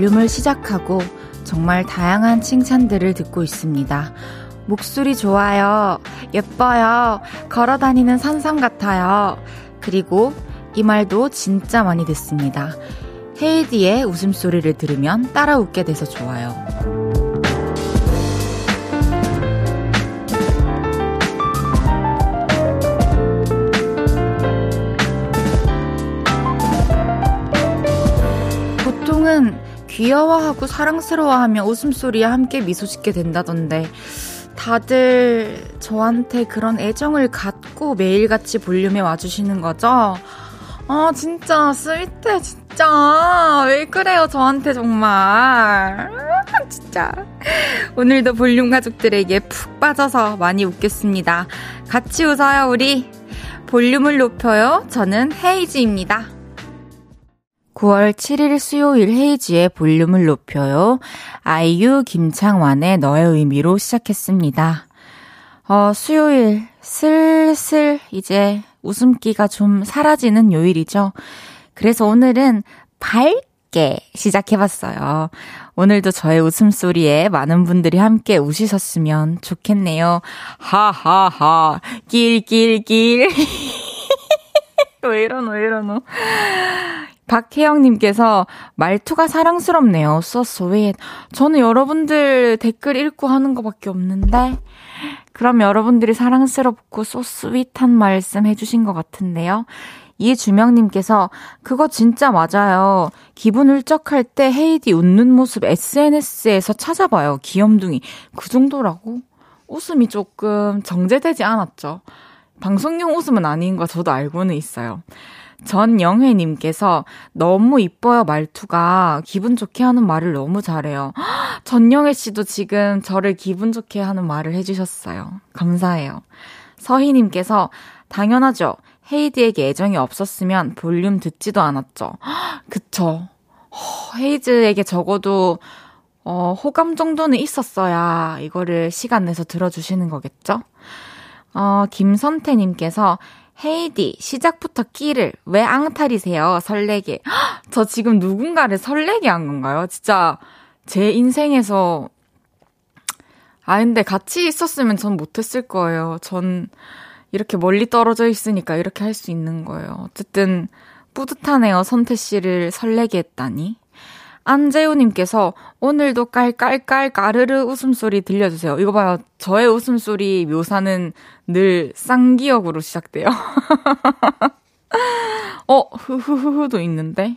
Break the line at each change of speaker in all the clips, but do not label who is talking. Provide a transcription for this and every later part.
볼륨을 시작하고 정말 다양한 칭찬들을 듣고 있습니다. 목소리 좋아요. 예뻐요. 걸어 다니는 산삼 같아요. 그리고 이 말도 진짜 많이 듣습니다. 헤이디의 웃음소리를 들으면 따라 웃게 돼서 좋아요. 귀여워하고 사랑스러워하며 웃음소리에 함께 미소 짓게 된다던데 다들 저한테 그런 애정을 갖고 매일같이 볼륨에 와주시는 거죠? 아, 진짜 스윗해, 진짜. 왜 그래요, 저한테 정말. 진짜. 오늘도 볼륨 가족들에게 푹 빠져서 많이 웃겼습니다. 같이 웃어요, 우리. 볼륨을 높여요. 저는 헤이즈입니다. 9월 7일 수요일 헤이지의 볼륨을 높여요. 아이유 김창완의 너의 의미로 시작했습니다. 어, 수요일 슬슬 이제 웃음기가 좀 사라지는 요일이죠. 그래서 오늘은 밝게 시작해봤어요. 오늘도 저의 웃음소리에 많은 분들이 함께 웃으셨으면 좋겠네요. 하하하, 낄낄낄. 왜 이러노, 왜 이러노. 박혜영님께서 말투가 사랑스럽네요. sweet. 저는 여러분들 댓글 읽고 하는 것밖에 없는데, 그럼 여러분들이 사랑스럽고 sweet한 말씀 해주신 것 같은데요. 이주명님께서 그거 진짜 맞아요. 기분 울적할 때 헤이디 웃는 모습 SNS에서 찾아봐요. 귀염둥이. 그 정도라고? 웃음이 조금 정제되지 않았죠. 방송용 웃음은 아닌 거 저도 알고는 있어요. 전영회님께서 너무 이뻐요 말투가 기분 좋게 하는 말을 너무 잘해요. 전영회 씨도 지금 저를 기분 좋게 하는 말을 해주셨어요. 감사해요. 서희님께서 당연하죠. 헤이즈에게 애정이 없었으면 볼륨 듣지도 않았죠. 그쵸. 헤이즈에게 적어도 어, 호감 정도는 있었어야 이거를 시간 내서 들어주시는 거겠죠? 어, 김선태님께서 헤이디, 시작부터 끼를 왜 앙탈이세요? 설레게. 저 지금 누군가를 설레게 한 건가요? 진짜 제 인생에서 아 근데 같이 있었으면 전 못했을 거예요. 전 이렇게 멀리 떨어져 있으니까 이렇게 할 수 있는 거예요. 어쨌든 뿌듯하네요. 선태 씨를 설레게 했다니. 안재우님께서 오늘도 깔깔깔 까르르 웃음소리 들려주세요. 이거 봐요. 저의 웃음소리 묘사는 늘 쌍기역으로 시작돼요. 어, 흐흐흐흐도 있는데.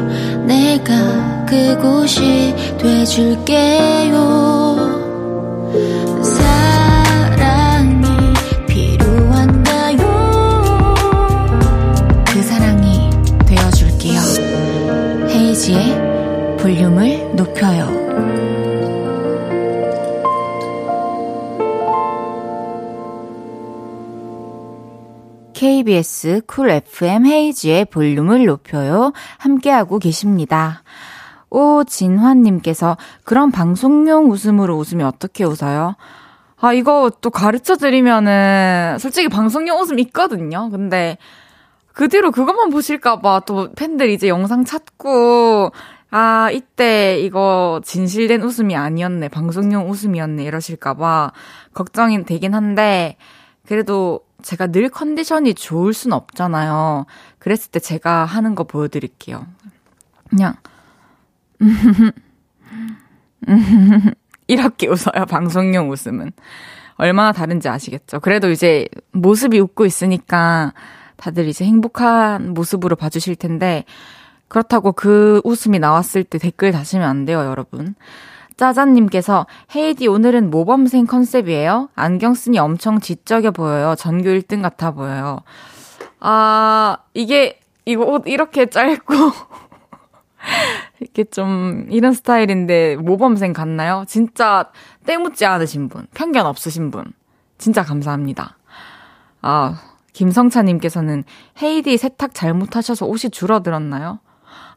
내가 그곳이 돼줄게요. 그. 헤이지의 KBS 쿨 FM 헤이지의 볼륨을 높여요. 함께하고 계십니다. 오진환님께서 그럼 방송용 웃음으로 웃으면 어떻게 웃어요? 아, 이거 또 가르쳐 드리면은 솔직히 방송용 웃음 있거든요. 근데 그 뒤로 그것만 보실까봐 또 팬들 이제 영상 찾고 아, 이때 이거 진실된 웃음이 아니었네. 방송용 웃음이었네. 이러실까봐 걱정이 되긴 한데 그래도 제가 늘 컨디션이 좋을 순 없잖아요. 그랬을 때 제가 하는 거 보여드릴게요. 그냥, 이렇게 웃어요, 방송용 웃음은. 얼마나 다른지 아시겠죠? 그래도 이제 모습이 웃고 있으니까 다들 이제 행복한 모습으로 봐주실 텐데, 그렇다고 그 웃음이 나왔을 때 댓글 다시면 안 돼요, 여러분. 짜잔님께서 헤이디 오늘은 모범생 컨셉이에요. 안경 쓰니 엄청 지적해 보여요. 전교 1등 같아 보여요. 아 이게 이거 옷 이렇게 짧고 이렇게 좀 이런 스타일인데 모범생 같나요? 진짜 때묻지 않으신 분, 편견 없으신 분. 진짜 감사합니다. 아, 김성차님께서는 헤이디 세탁 잘못하셔서 옷이 줄어들었나요?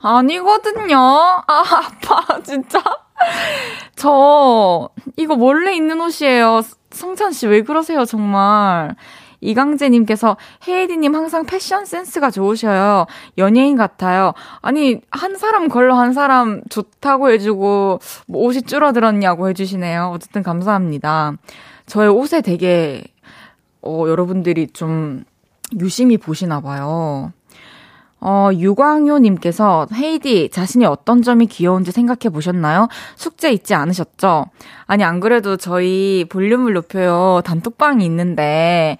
아니거든요. 아, 아파, 진짜. 저, 이거 원래 있는 옷이에요. 성찬 씨, 왜 그러세요, 정말. 이강재님께서 헤이디님 항상 패션 센스가 좋으셔요. 연예인 같아요. 아니, 한 사람 걸러 한 사람 좋다고 해주고, 뭐 옷이 줄어들었냐고 해주시네요. 어쨌든 감사합니다. 저의 옷에 되게, 어, 여러분들이 좀 유심히 보시나 봐요. 어, 유광효님께서 헤이디 자신이 어떤 점이 귀여운지 생각해 보셨나요? 숙제 잊지 않으셨죠? 아니 안 그래도 저희 볼륨을 높여요 단톡방이 있는데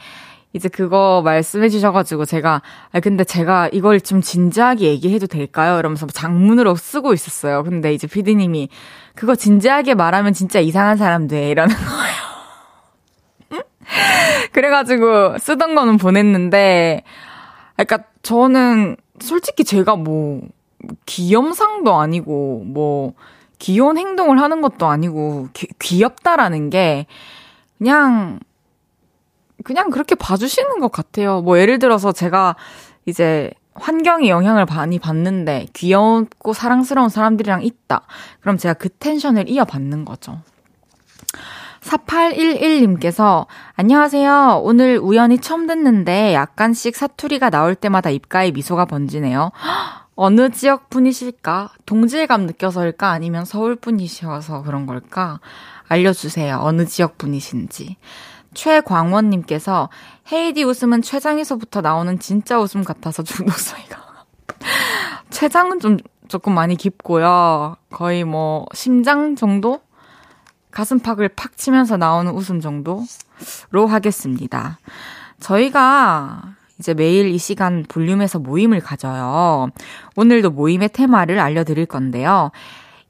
이제 그거 말씀해 주셔가지고 제가, 아, 근데 제가 이걸 좀 진지하게 얘기해도 될까요? 이러면서 장문으로 쓰고 있었어요. 근데 이제 피디님이 그거 진지하게 말하면 진짜 이상한 사람 돼. 이러는 거예요. 그래가지고 쓰던 거는 보냈는데, 그러니까 저는 솔직히 제가 뭐, 귀염상도 아니고, 뭐, 귀여운 행동을 하는 것도 아니고, 귀, 귀엽다라는 게, 그냥, 그냥 그렇게 봐주시는 것 같아요. 뭐 예를 들어서 제가 이제 환경의 영향을 많이 받는데 귀엽고 사랑스러운 사람들이랑 있다. 그럼 제가 그 텐션을 이어받는 거죠. 4811님께서 안녕하세요. 오늘 우연히 처음 듣는데 약간씩 사투리가 나올 때마다 입가에 미소가 번지네요. 어느 지역 분이실까? 동질감 느껴서일까? 아니면 서울 분이셔서 그런 걸까? 알려주세요. 어느 지역 분이신지. 최광원님께서 헤이디 웃음은 최장에서부터 나오는 진짜 웃음 같아서 중독성이가. 최장은 좀 조금 많이 깊고요. 거의 뭐 심장 정도? 가슴팍을 팍 치면서 나오는 웃음 정도로 하겠습니다. 저희가 이제 매일 이 시간 볼륨에서 모임을 가져요. 오늘도 모임의 테마를 알려드릴 건데요.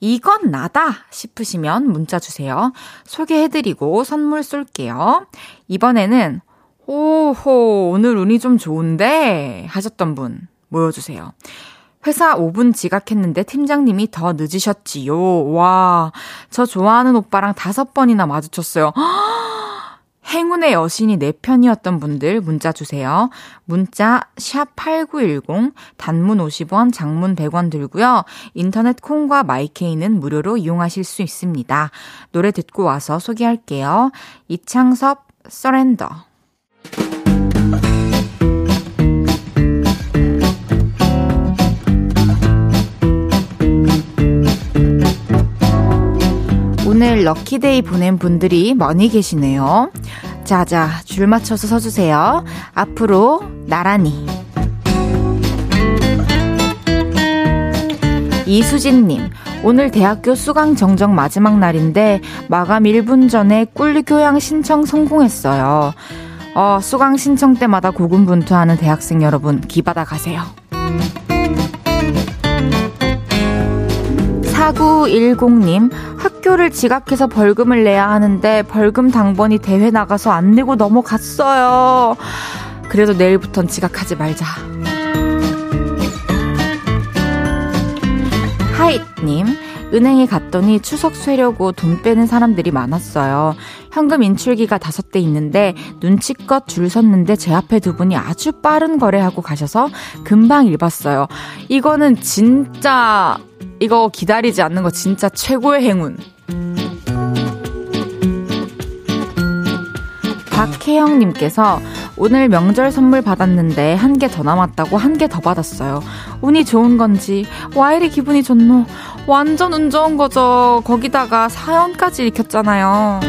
이건 나다 싶으시면 문자 주세요. 소개해드리고 선물 쏠게요. 이번에는 오호 오늘 운이 좀 좋은데 하셨던 분 모여주세요. 회사 5분 지각했는데 팀장님이 더 늦으셨지요. 와, 저 좋아하는 오빠랑 다섯 번이나 마주쳤어요. 행운의 여신이 내 편이었던 분들 문자 주세요. 문자 샵 8910 단문 50원, 장문 100원 들고요. 인터넷 콩과 마이케이는 무료로 이용하실 수 있습니다. 노래 듣고 와서 소개할게요. 이창섭 서렌더 오늘 럭키데이 보낸 분들이 많이 계시네요. 자자, 줄 맞춰서 서주세요. 앞으로 나란히. 이수진님, 오늘 대학교 수강 정정 마지막 날인데 마감 1분 전에 꿀 교양 신청 성공했어요. 어, 수강 신청 때마다 고군분투하는 대학생 여러분, 기받아 가세요. 4910님, 학교를 지각해서 벌금을 내야 하는데 벌금 당번이 대회 나가서 안 내고 넘어갔어요. 그래도 내일부턴 지각하지 말자. 하이님, 은행에 갔더니 추석 쇠려고 돈 빼는 사람들이 많았어요. 현금 인출기가 다섯 대 있는데 눈치껏 줄 섰는데 제 앞에 두 분이 아주 빠른 거래하고 가셔서 금방 읽었어요. 이거는 진짜 이거 기다리지 않는 거 진짜 최고의 행운. 박혜영님께서 오늘 명절 선물 받았는데 한 개 더 남았다고 한 개 더 받았어요. 운이 좋은 건지 와 이리 기분이 좋노. 완전 운 좋은 거죠. 거기다가 사연까지 익혔잖아요.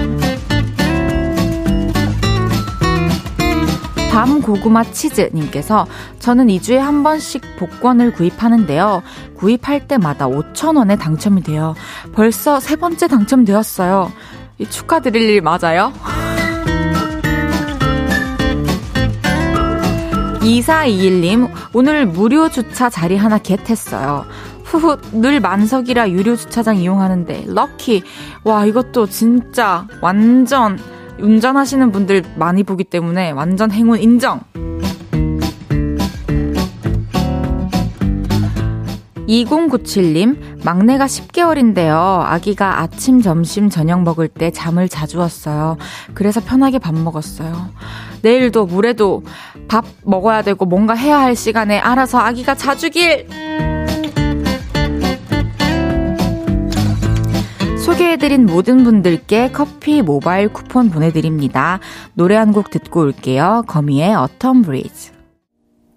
밤 고구마 치즈님께서 저는 2주에 한 번씩 복권을 구입하는데요. 구입할 때마다 5천원에 당첨이 돼요. 벌써 세 번째 당첨되었어요. 축하드릴 일 맞아요? 2421님, 오늘 무료 주차 자리 하나 겟했어요. 후후, 늘 만석이라 유료 주차장 이용하는데, 럭키. 와, 이것도 진짜 완전 운전하시는 분들 많이 보기 때문에 완전 행운 인정! 2097님, 막내가 10개월인데요. 아기가 아침, 점심, 저녁 먹을 때 잠을 자주 왔어요. 그래서 편하게 밥 먹었어요. 내일도 물에도 밥 먹어야 되고 뭔가 해야 할 시간에 알아서 아기가 자주길! 소개해드린 모든 분들께 커피 모바일 쿠폰 보내드립니다. 노래 한 곡 듣고 올게요. 거미의 Autumn Breeze.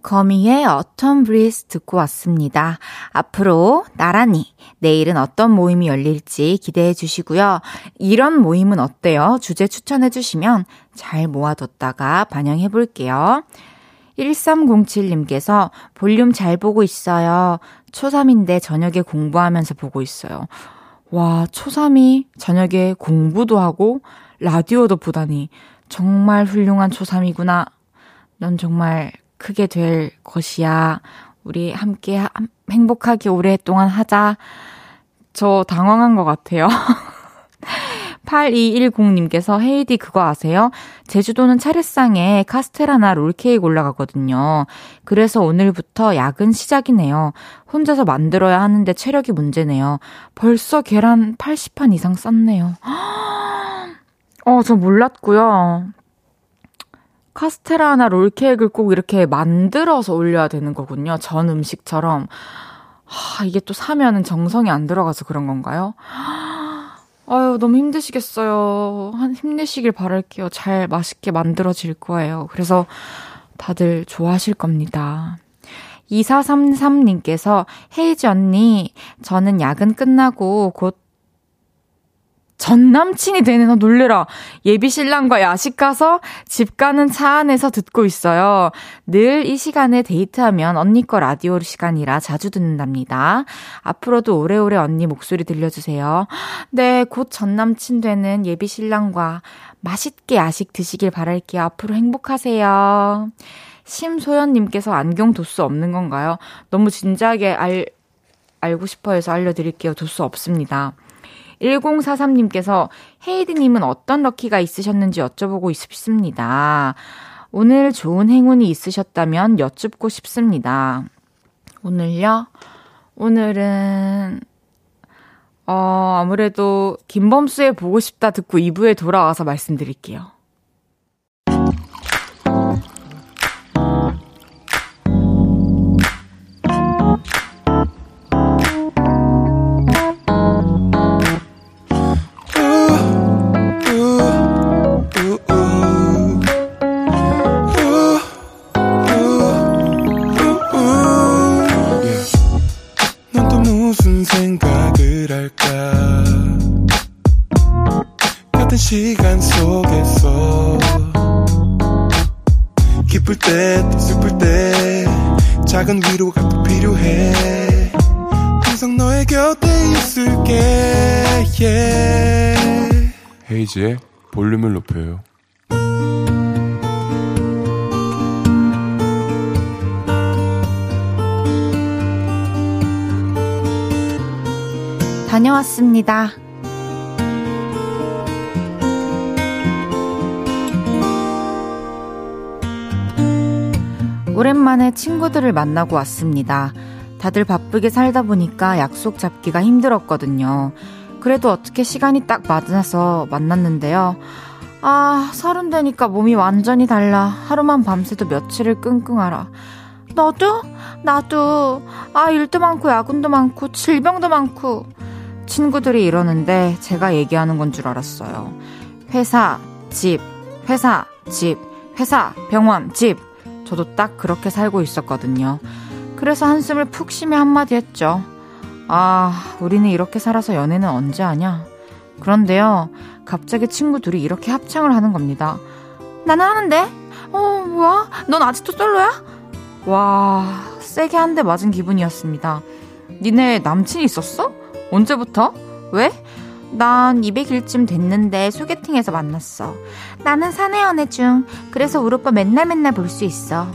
거미의 Autumn Breeze 듣고 왔습니다. 앞으로 나란히 내일은 어떤 모임이 열릴지 기대해 주시고요. 이런 모임은 어때요? 주제 추천해 주시면 잘 모아뒀다가 반영해 볼게요. 1307님께서 볼륨 잘 보고 있어요. 초3인데 저녁에 공부하면서 보고 있어요. 와, 초3이 저녁에 공부도 하고 라디오도 보다니 정말 훌륭한 초3이구나. 넌 정말 크게 될 것이야. 우리 함께 행복하게 오랫동안 하자. 저 당황한 것 같아요. 8210님께서 헤이디 그거 아세요? 제주도는 차례상에 카스테라나 롤케이크 올라가거든요. 그래서 오늘부터 야근 시작이네요. 혼자서 만들어야 하는데 체력이 문제네요. 벌써 계란 80판 이상 쌌네요. 어, 저 몰랐고요. 카스테라나 롤케이크를 꼭 이렇게 만들어서 올려야 되는 거군요. 전 음식처럼. 하, 이게 또 사면은 정성이 안 들어가서 그런 건가요? 아유, 너무 힘드시겠어요. 한, 힘내시길 바랄게요. 잘 맛있게 만들어질 거예요. 그래서 다들 좋아하실 겁니다. 2433님께서 헤이즈 언니, 저는 야근 끝나고 곧 전 남친이 되는 어 놀래라. 예비 신랑과 야식 가서 집 가는 차 안에서 듣고 있어요. 늘 이 시간에 데이트하면 언니 거 라디오 시간이라 자주 듣는답니다. 앞으로도 오래오래 언니 목소리 들려주세요. 네, 곧 전 남친 되는 예비 신랑과 맛있게 야식 드시길 바랄게요. 앞으로 행복하세요. 심소연님께서 안경 도수 없는 건가요? 너무 진지하게 알, 알고 싶어 해서 알려드릴게요. 도수 없습니다. 1043님께서 헤이드님은 어떤 럭키가 있으셨는지 여쭤보고 싶습니다. 오늘 좋은 행운이 있으셨다면 여쭙고 싶습니다. 오늘요? 오늘은, 어, 아무래도 김범수의 보고 싶다 듣고 2부에 돌아와서 말씀드릴게요.
헤이지의 볼륨을 높여요.
다녀왔습니다. 오랜만에 친구들을 만나고 왔습니다. 다들 바쁘게 살다 보니까 약속 잡기가 힘들었거든요. 그래도 어떻게 시간이 딱 맞아서 만났는데요. 아, 서른 되니까 몸이 완전히 달라. 하루만 밤새도 며칠을 끙끙 앓아. 너도? 나도. 아, 일도 많고, 야근도 많고, 질병도 많고. 친구들이 이러는데 제가 얘기하는 건 줄 알았어요. 회사, 집, 회사, 집, 회사, 병원, 집. 저도 딱 그렇게 살고 있었거든요. 그래서 한숨을 푹 쉬며 한마디 했죠. 아, 우리는 이렇게 살아서 연애는 언제 하냐? 그런데요, 갑자기 친구 들이 이렇게 합창을 하는 겁니다. 나는 하는데? 어, 뭐야? 넌 아직도 솔로야? 와, 세게 한 대 맞은 기분이었습니다. 니네 남친 있었어? 언제부터? 왜? 난 200일쯤 됐는데 소개팅에서 만났어. 나는 사내 연애 중. 그래서 우리 오빠 맨날 맨날 볼 수 있어.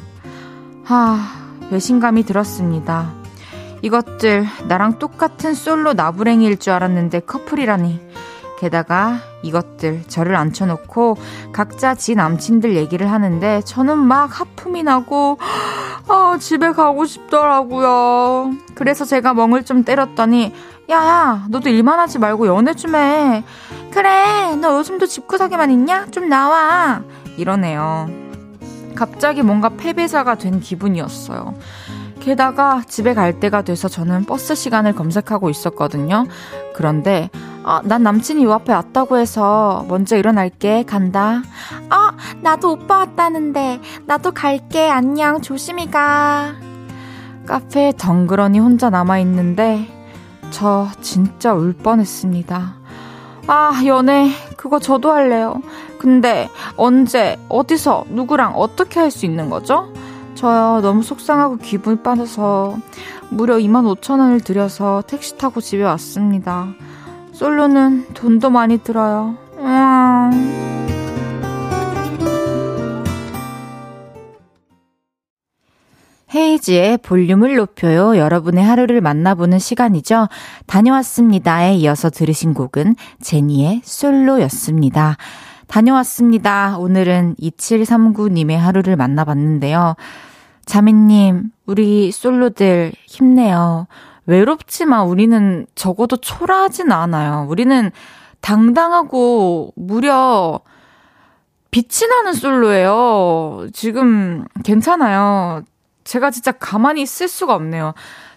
하, 배신감이 들었습니다. 이것들 나랑 똑같은 솔로 나부랭이일 줄 알았는데 커플이라니. 게다가 이것들 저를 앉혀놓고 각자 지 남친들 얘기를 하는데 저는 막 하품이 나고 아, 집에 가고 싶더라고요. 그래서 제가 멍을 좀 때렸더니 야야 너도 일만 하지 말고 연애 좀 해. 그래 너 요즘도 집구석에만 있냐? 좀 나와. 이러네요. 갑자기 뭔가 패배자가 된 기분이었어요. 게다가 집에 갈 때가 돼서 저는 버스 시간을 검색하고 있었거든요. 그런데 아, 난 남친이 요 앞에 왔다고 해서 먼저 일어날게 간다. 아, 나도 오빠 왔다는데 나도 갈게. 안녕. 조심히 가. 카페에 덩그러니 혼자 남아 있는데 저 진짜 울 뻔했습니다. 아, 연애 그거 저도 할래요. 근데 언제 어디서 누구랑 어떻게 할 수 있는 거죠? 저요, 너무 속상하고 기분이 빠져서 무려 2만 5천 원을 들여서 택시 타고 집에 왔습니다. 솔로는 돈도 많이 들어요. 음. 헤이지의 볼륨을 높여요. 여러분의 하루를 만나보는 시간이죠. 다녀왔습니다에 이어서 들으신 곡은 제니의 솔로였습니다. 다녀왔습니다. 오늘은 2739님의 하루를 만나봤는데요. 자매님, 우리 솔로들 힘내요. 외롭지만 우리는 적어도 초라하진 않아요. 우리는 당당하고 무려 빛이 나는 솔로예요. 지금 괜찮아요. 제가 진짜 가만히 있을 수가 없네요.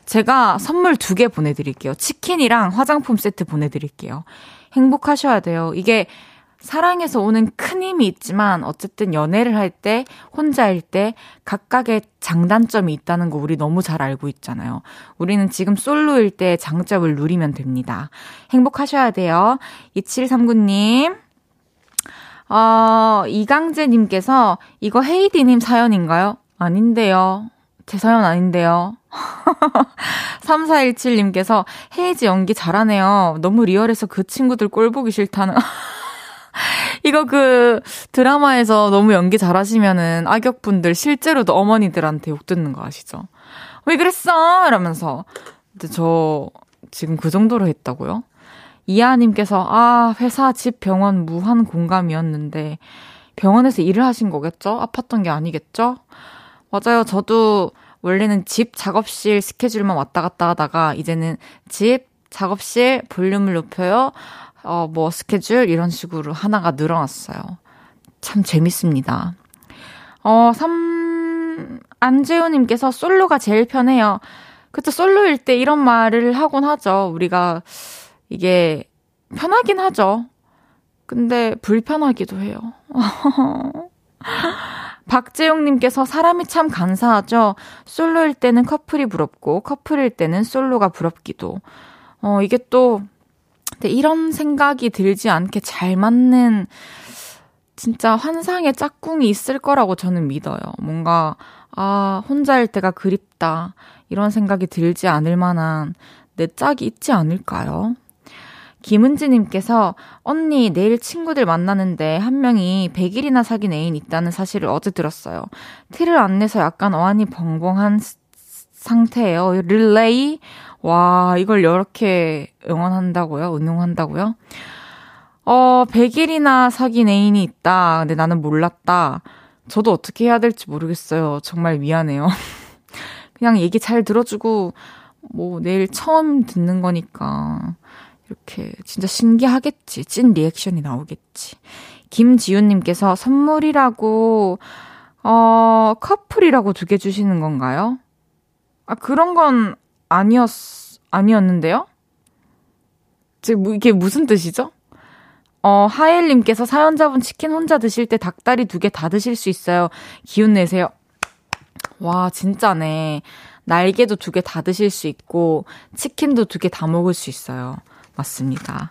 제가 선물 두 개 보내드릴게요. 치킨이랑 화장품 세트 보내드릴게요. 행복하셔야 돼요. 이게 사랑에서 오는 큰 힘이 있지만 어쨌든 연애를 할 때 혼자일 때 각각의 장단점이 있다는 거 우리 너무 잘 알고 있잖아요. 우리는 지금 솔로일 때 장점을 누리면 됩니다. 행복하셔야 돼요. 2739님. 어, 이강재님께서 이거 헤이디님 사연인가요? 아닌데요. 제 사연 아닌데요. 3417님께서 헤이지 연기 잘하네요. 너무 리얼해서 그 친구들 꼴 보기 싫다는. 이거 그 드라마에서 너무 연기 잘하시면은 악역분들 실제로도 어머니들한테 욕 듣는 거 아시죠? 왜 그랬어? 이러면서. 근데 저 지금 그 정도로 했다고요? 이하님께서 아 회사 집 병원 무한 공감이었는데 병원에서 일을 하신 거겠죠? 아팠던 게 아니겠죠? 맞아요. 저도 원래는 집 작업실 스케줄만 왔다 갔다 하다가 이제는 집 작업실 볼륨을 높여요. 어, 뭐, 스케줄, 이런 식으로 하나가 늘어났어요. 참 재밌습니다. 어, 3, 안재호님께서 솔로가 제일 편해요. 그쵸, 솔로일 때 이런 말을 하곤 하죠. 우리가, 이게, 편하긴 하죠. 근데, 불편하기도 해요. 박재용님께서 사람이 참 간사하죠. 솔로일 때는 커플이 부럽고, 커플일 때는 솔로가 부럽기도. 어, 이게 또, 근데 이런 생각이 들지 않게 잘 맞는 진짜 환상의 짝꿍이 있을 거라고 저는 믿어요. 뭔가, 아, 혼자일 때가 그립다. 이런 생각이 들지 않을 만한 내 짝이 있지 않을까요? 김은지님께서 언니 내일 친구들 만나는데 한 명이 100일이나 사귄 애인 있다는 사실을 어제 들었어요. 티를 안 내서 약간 어안이 벙벙한 상태예요. 릴레이 와, 이걸 이렇게 응원한다고요? 응용한다고요? 어, 100일이나 사귄 애인이 있다. 근데 나는 몰랐다. 저도 어떻게 해야 될지 모르겠어요. 정말 미안해요. 그냥 얘기 잘 들어주고, 뭐, 내일 처음 듣는 거니까, 이렇게, 진짜 신기하겠지. 찐 리액션이 나오겠지. 김지훈님께서 선물이라고, 어, 커플이라고 두 개 주시는 건가요? 아, 그런 건 아니었, 아니었는데요? 지금 뭐 이게 무슨 뜻이죠? 어, 하엘님께서 사연자분 치킨 혼자 드실 때 닭다리 두 개 다 드실 수 있어요. 기운 내세요. 와, 진짜네. 날개도 두 개 다 드실 수 있고, 치킨도 두 개 다 먹을 수 있어요. 맞습니다.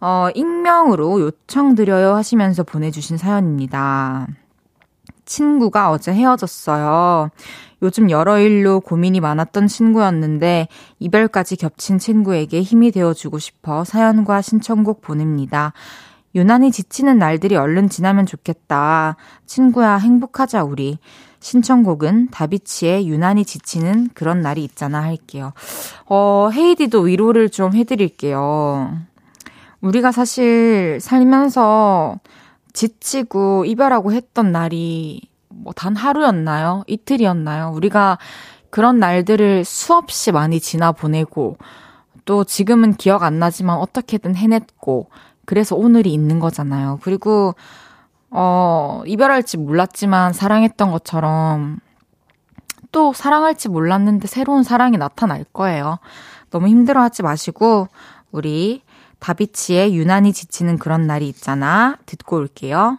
어, 익명으로 요청드려요 하시면서 보내주신 사연입니다. 친구가 어제 헤어졌어요. 요즘 여러 일로 고민이 많았던 친구였는데 이별까지 겹친 친구에게 힘이 되어주고 싶어 사연과 신청곡 보냅니다. 유난히 지치는 날들이 얼른 지나면 좋겠다. 친구야, 행복하자, 우리. 신청곡은 다비치의 유난히 지치는 그런 날이 있잖아 할게요. 어, 헤이디도 위로를 좀 해드릴게요. 우리가 사실 살면서 지치고 이별하고 했던 날이 뭐 단 하루였나요? 이틀이었나요? 우리가 그런 날들을 수없이 많이 지나 보내고 또 지금은 기억 안 나지만 어떻게든 해냈고 그래서 오늘이 있는 거잖아요. 그리고 어, 이별할지 몰랐지만 사랑했던 것처럼 또 사랑할지 몰랐는데 새로운 사랑이 나타날 거예요. 너무 힘들어 하지 마시고 우리 다비치의 유난히 지치는 그런 날이 있잖아. 듣고 올게요.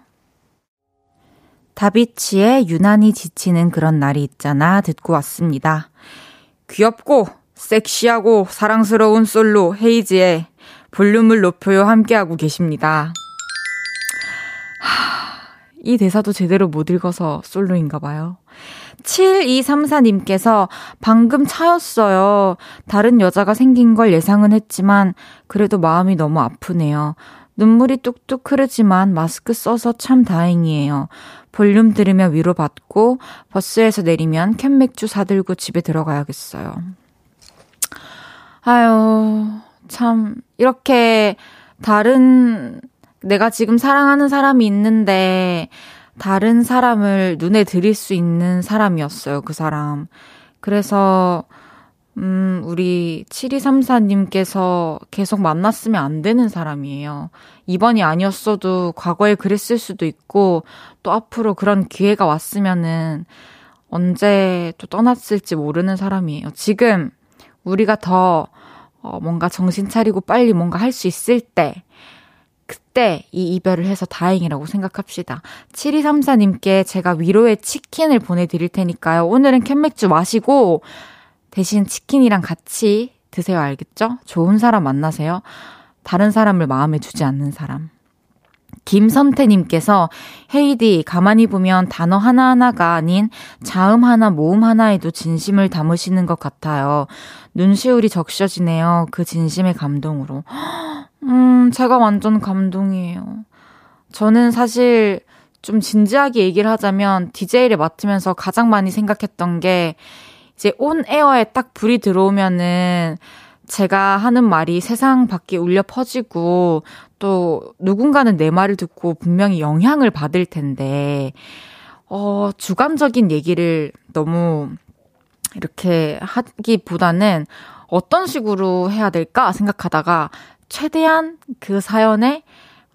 다비치의 유난히 지치는 그런 날이 있잖아. 듣고 왔습니다. 귀엽고 섹시하고 사랑스러운 솔로 헤이지의 볼륨을 높여요 함께하고 계십니다. 하, 이 대사도 제대로 못 읽어서 솔로인가 봐요. 7234님께서 방금 차였어요. 다른 여자가 생긴 걸 예상은 했지만 그래도 마음이 너무 아프네요. 눈물이 뚝뚝 흐르지만 마스크 써서 참 다행이에요. 볼륨 들으며 위로받고 버스에서 내리면 캔맥주 사들고 집에 들어가야겠어요. 아유, 참, 이렇게 다른, 내가 지금 사랑하는 사람이 있는데, 다른 사람을 눈에 들일 수 있는 사람이었어요, 그 사람. 그래서, 음, 우리 7234님께서 계속 만났으면 안 되는 사람이에요. 이번이 아니었어도 과거에 그랬을 수도 있고, 또 앞으로 그런 기회가 왔으면은 언제 또 떠났을지 모르는 사람이에요. 지금 우리가 더 어, 뭔가 정신 차리고 빨리 뭔가 할 수 있을 때, 그때 이 이별을 해서 다행이라고 생각합시다. 7234님께 제가 위로의 치킨을 보내드릴 테니까요. 오늘은 캔맥주 마시고 대신 치킨이랑 같이 드세요. 알겠죠? 좋은 사람 만나세요. 다른 사람을 마음에 두지 않는 사람. 김선태님께서 헤이디 가만히 보면 단어 하나하나가 아닌 자음 하나 모음 하나에도 진심을 담으시는 것 같아요. 눈시울이 적셔지네요. 그 진심의 감동으로. 음, 제가 완전 감동이에요. 저는 사실 좀 진지하게 얘기를 하자면 DJ를 맡으면서 가장 많이 생각했던 게 이제 온 에어에 딱 불이 들어오면은 제가 하는 말이 세상 밖에 울려 퍼지고 또 누군가는 내 말을 듣고 분명히 영향을 받을 텐데, 어, 주관적인 얘기를 너무 이렇게 하기보다는 어떤 식으로 해야 될까 생각하다가 최대한 그 사연에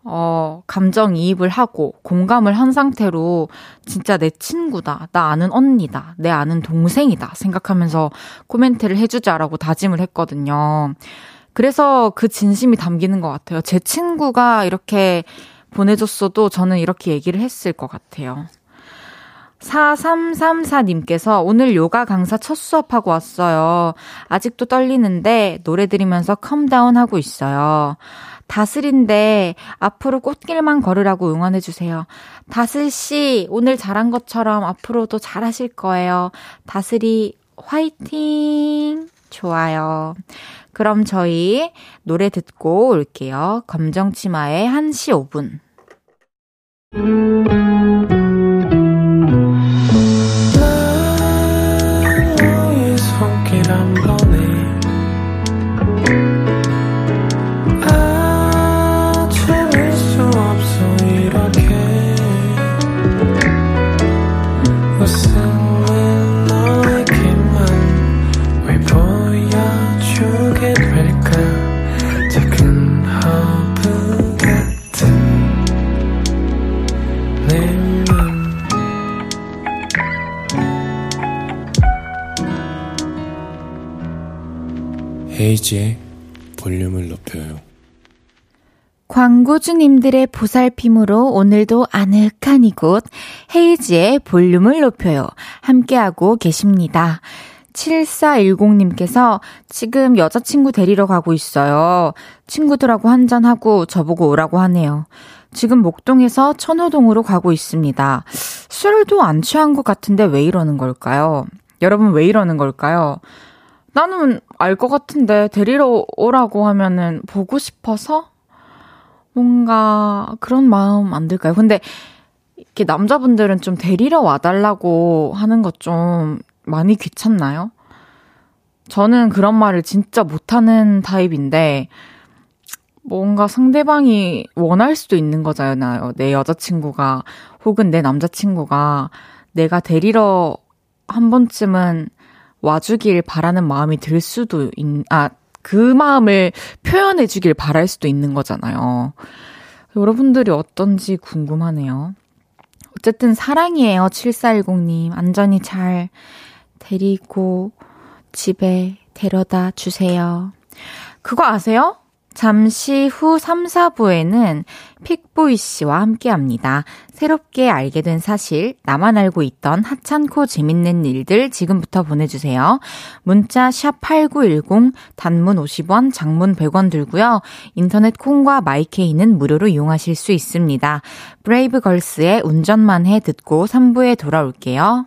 어, 감정 이입을 하고 공감을 한 상태로 진짜 내 친구다, 나 아는 언니다, 내 아는 동생이다 생각하면서 코멘트를 해주자라고 다짐을 했거든요. 그래서 그 진심이 담기는 것 같아요. 제 친구가 이렇게 보내줬어도 저는 이렇게 얘기를 했을 것 같아요. 4334님께서 오늘 요가 강사 첫 수업하고 왔어요. 아직도 떨리는데 노래 들으면서 calm down 하고 있어요. 다슬인데 앞으로 꽃길만 걸으라고 응원해주세요. 다슬씨, 오늘 잘한 것처럼 앞으로도 잘하실 거예요. 다슬이 화이팅! 좋아요. 그럼 저희 노래 듣고 올게요. 검정치마의 1시 5분.
헤이지의 볼륨을 높여요.
광고주님들의 보살핌으로 오늘도 아늑한 이곳 헤이지의 볼륨을 높여요. 함께하고 계십니다. 7410님께서 지금 여자친구 데리러 가고 있어요. 친구들하고 한잔하고 저보고 오라고 하네요. 지금 목동에서 천호동으로 가고 있습니다. 술도 안 취한 것 같은데 왜 이러는 걸까요? 여러분 왜 이러는 걸까요? 나는 알 것 같은데 데리러 오라고 하면은 보고 싶어서 뭔가 그런 마음 안 들까요? 근데 이렇게 남자분들은 좀 데리러 와달라고 하는 것 좀 많이 귀찮나요? 저는 그런 말을 진짜 못하는 타입인데 뭔가 상대방이 원할 수도 있는 거잖아요. 내 여자친구가 혹은 내 남자친구가 내가 데리러 한 번쯤은 와주길 바라는 마음이 들 수도 있, 아, 그 마음을 표현해 주길 바랄 수도 있는 거잖아요. 여러분들이 어떤지 궁금하네요. 어쨌든 사랑이에요. 7410님. 안전히 잘 데리고 집에 데려다 주세요. 그거 아세요? 잠시 후 3, 4부에는 픽보이 씨와 함께 합니다. 새롭게 알게 된 사실, 나만 알고 있던 하찮고 재밌는 일들 지금부터 보내주세요. 문자 샵8910, 단문 50원, 장문 100원 들고요. 인터넷 콩과 마이케이는 무료로 이용하실 수 있습니다. 브레이브 걸스의 운전만 해 듣고 3부에 돌아올게요.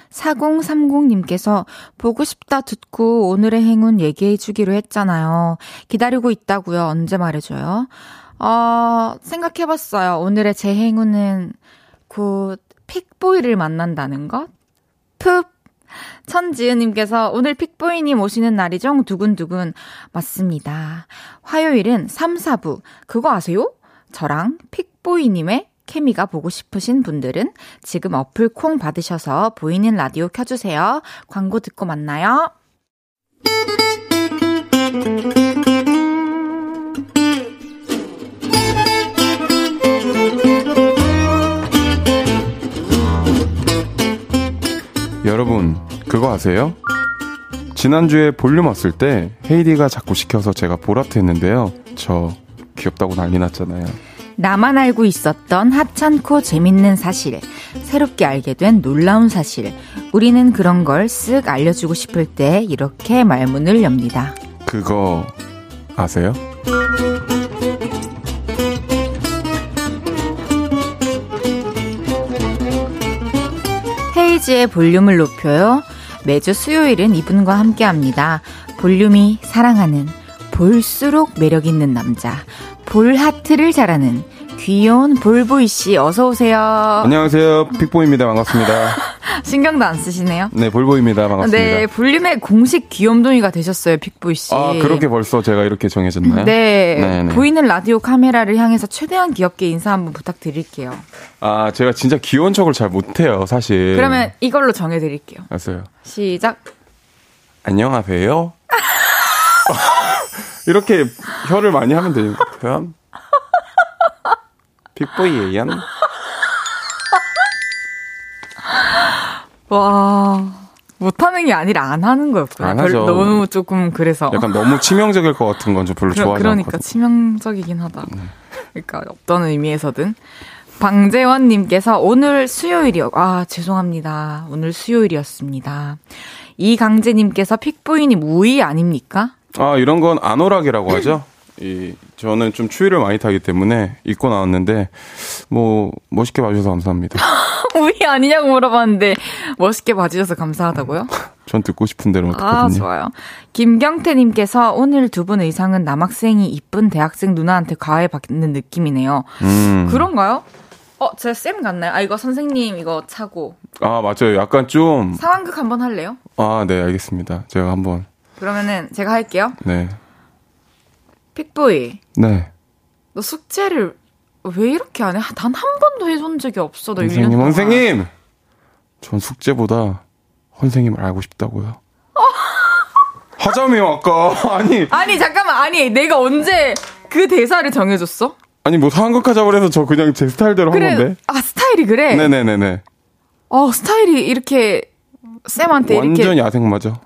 4030님께서 보고 싶다 듣고 오늘의 행운 얘기해 주기로 했잖아요. 기다리고 있다고요. 언제 말해줘요? 어, 생각해봤어요. 오늘의 제 행운은 곧 픽보이를 만난다는 것? 푹! 천지은님께서 오늘 픽보이님 오시는 날이죠? 두근두근. 맞습니다. 화요일은 3, 4부. 그거 아세요? 저랑 픽보이님의 케미가 보고 싶으신 분들은 지금 어플 콩 받으셔서 보이는 라디오 켜주세요. 광고 듣고 만나요.
여러분, 그거 아세요? 지난주에 볼륨 왔을 때 헤이디가 자꾸 시켜서 제가 보라트 했는데요. 저 귀엽다고 난리 났잖아요.
나만 알고 있었던 하찮고 재밌는 사실, 새롭게 알게 된 놀라운 사실, 우리는 그런 걸 쓱 알려주고 싶을 때 이렇게 말문을 엽니다.
그거 아세요?
헤이지의 볼륨을 높여요. 매주 수요일은 이분과 함께 합니다. 볼륨이 사랑하는 볼수록 매력 있는 남자, 볼하트를 잘하는 귀여운 볼보이 씨 어서 오세요.
안녕하세요. 픽보입니다. 반갑습니다.
신경도 안 쓰시네요.
네, 볼보입니다. 반갑습니다.
네, 볼륨의 공식 귀염둥이가 되셨어요, 픽보이 씨.
아, 그렇게 벌써 제가 이렇게 정해졌나요?
네. 네네. 보이는 라디오 카메라를 향해서 최대한 귀엽게 인사 한번 부탁드릴게요.
아, 제가 진짜 귀여운 척을 잘 못해요, 사실.
그러면 이걸로 정해드릴게요.
알았어요.
시작.
안녕하세요. 이렇게 혀를 많이 하면 돼요. 편. 픽보이예요.
와. 못하는 게 아니라 안 하는 거였구나.
안 하죠.
너무 조금 그래서.
약간 너무 치명적일 것 같은 건 좀 별로 그러, 좋아하지
그러니까 않거든. 치명적이긴 하다. 네. 그러니까 어떤 의미에서든. 방재원님께서 오늘 수요일이요. 아, 죄송합니다. 오늘 수요일이었습니다. 이강재님께서 픽보이님 우이 아닙니까?
아, 이런 건 안오락이라고 하죠. 이 저는 좀 추위를 많이 타기 때문에 입고 나왔는데 뭐 멋있게 봐주셔서 감사합니다.
우리 아니냐고 물어봤는데 멋있게 봐주셔서 감사하다고요?
전 듣고 싶은 대로
듣거든요. 아 좋아요. 김경태님께서 오늘 두 분 의상은 남학생이 이쁜 대학생 누나한테 과외 받는 느낌이네요. 음. 그런가요? 어, 제가 쌤 같나요? 아, 이거 선생님 이거 차고.
아, 맞아요. 약간 좀.
상황극 한번 할래요?
아, 네, 알겠습니다. 제가 한번.
그러면은 제가 할게요.
네.
픽보이.
네.
너 숙제를 왜 이렇게 안 해? 단 한 번도 해준 적이 없어. 너
선생님, 선생님! 전 숙제보다 선생님을 알고 싶다고요. 하자며, 아까. 아니.
아니, 잠깐만. 아니, 내가 언제 그 대사를 정해줬어?
아니, 뭐, 상극하자 그래서 저 그냥 제 스타일대로
그래.
한 건데.
아, 스타일이 그래?
네네네네.
어, 스타일이 이렇게, 쌤한테
완전
이렇게.
야생 맞아.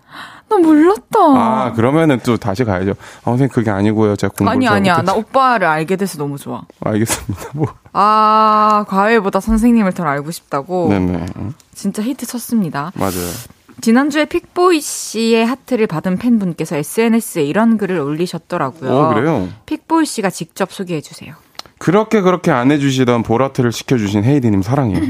나 몰랐다.
아, 그러면은 또 다시 가야죠. 아, 선생님, 그게 아니고요. 제가 공부를
아니, 아니야. 나 오빠를 알게 돼서 너무 좋아.
알겠습니다. 뭐.
아, 과외보다 선생님을 더 알고 싶다고.
네네.
진짜 히트 쳤습니다.
맞아요.
지난주에 픽보이 씨의 하트를 받은 팬분께서 SNS에 이런 글을 올리셨더라고요.
어, 그래요?
픽보이 씨가 직접 소개해 주세요.
그렇게 그렇게 안 해주시던 볼하트를 시켜주신 헤이디님 사랑해요.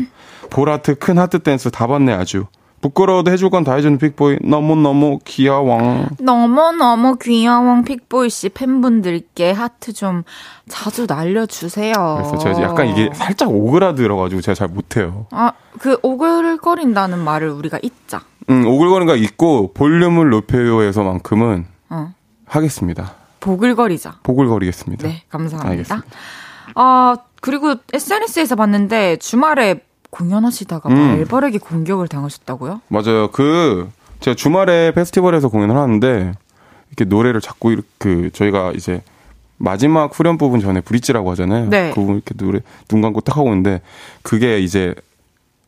볼하트 큰 하트 댄스 다 봤네 아주. 부끄러워도 해줄 건 다 해주는 픽보이 너무너무 귀여워.
너무너무 귀여운 픽보이 씨 팬분들께 하트 좀 자주 날려주세요.
그래서 제가 약간 이게 살짝 오그라들어가지고 제가 잘 못해요.
아, 그 오글거린다는 말을 우리가 잊자.
음, 오글거리는 거 있고 볼륨을 높여요에서만큼은
어.
하겠습니다.
보글거리자.
보글거리겠습니다.
네, 감사합니다.
알겠습니다.
아, 그리고 SNS에서 봤는데 주말에 공연하시다가
음.
말벌에게 공격을 당하셨다고요?
맞아요. 그 제가 주말에 페스티벌에서 공연을 하는데 이렇게 노래를 자꾸 이렇게 그 저희가 이제 마지막 후렴 부분 전에 브릿지라고 하잖아요.
네.
그 부분 이렇게 노래 눈 감고 딱 하고 있는데 그게 이제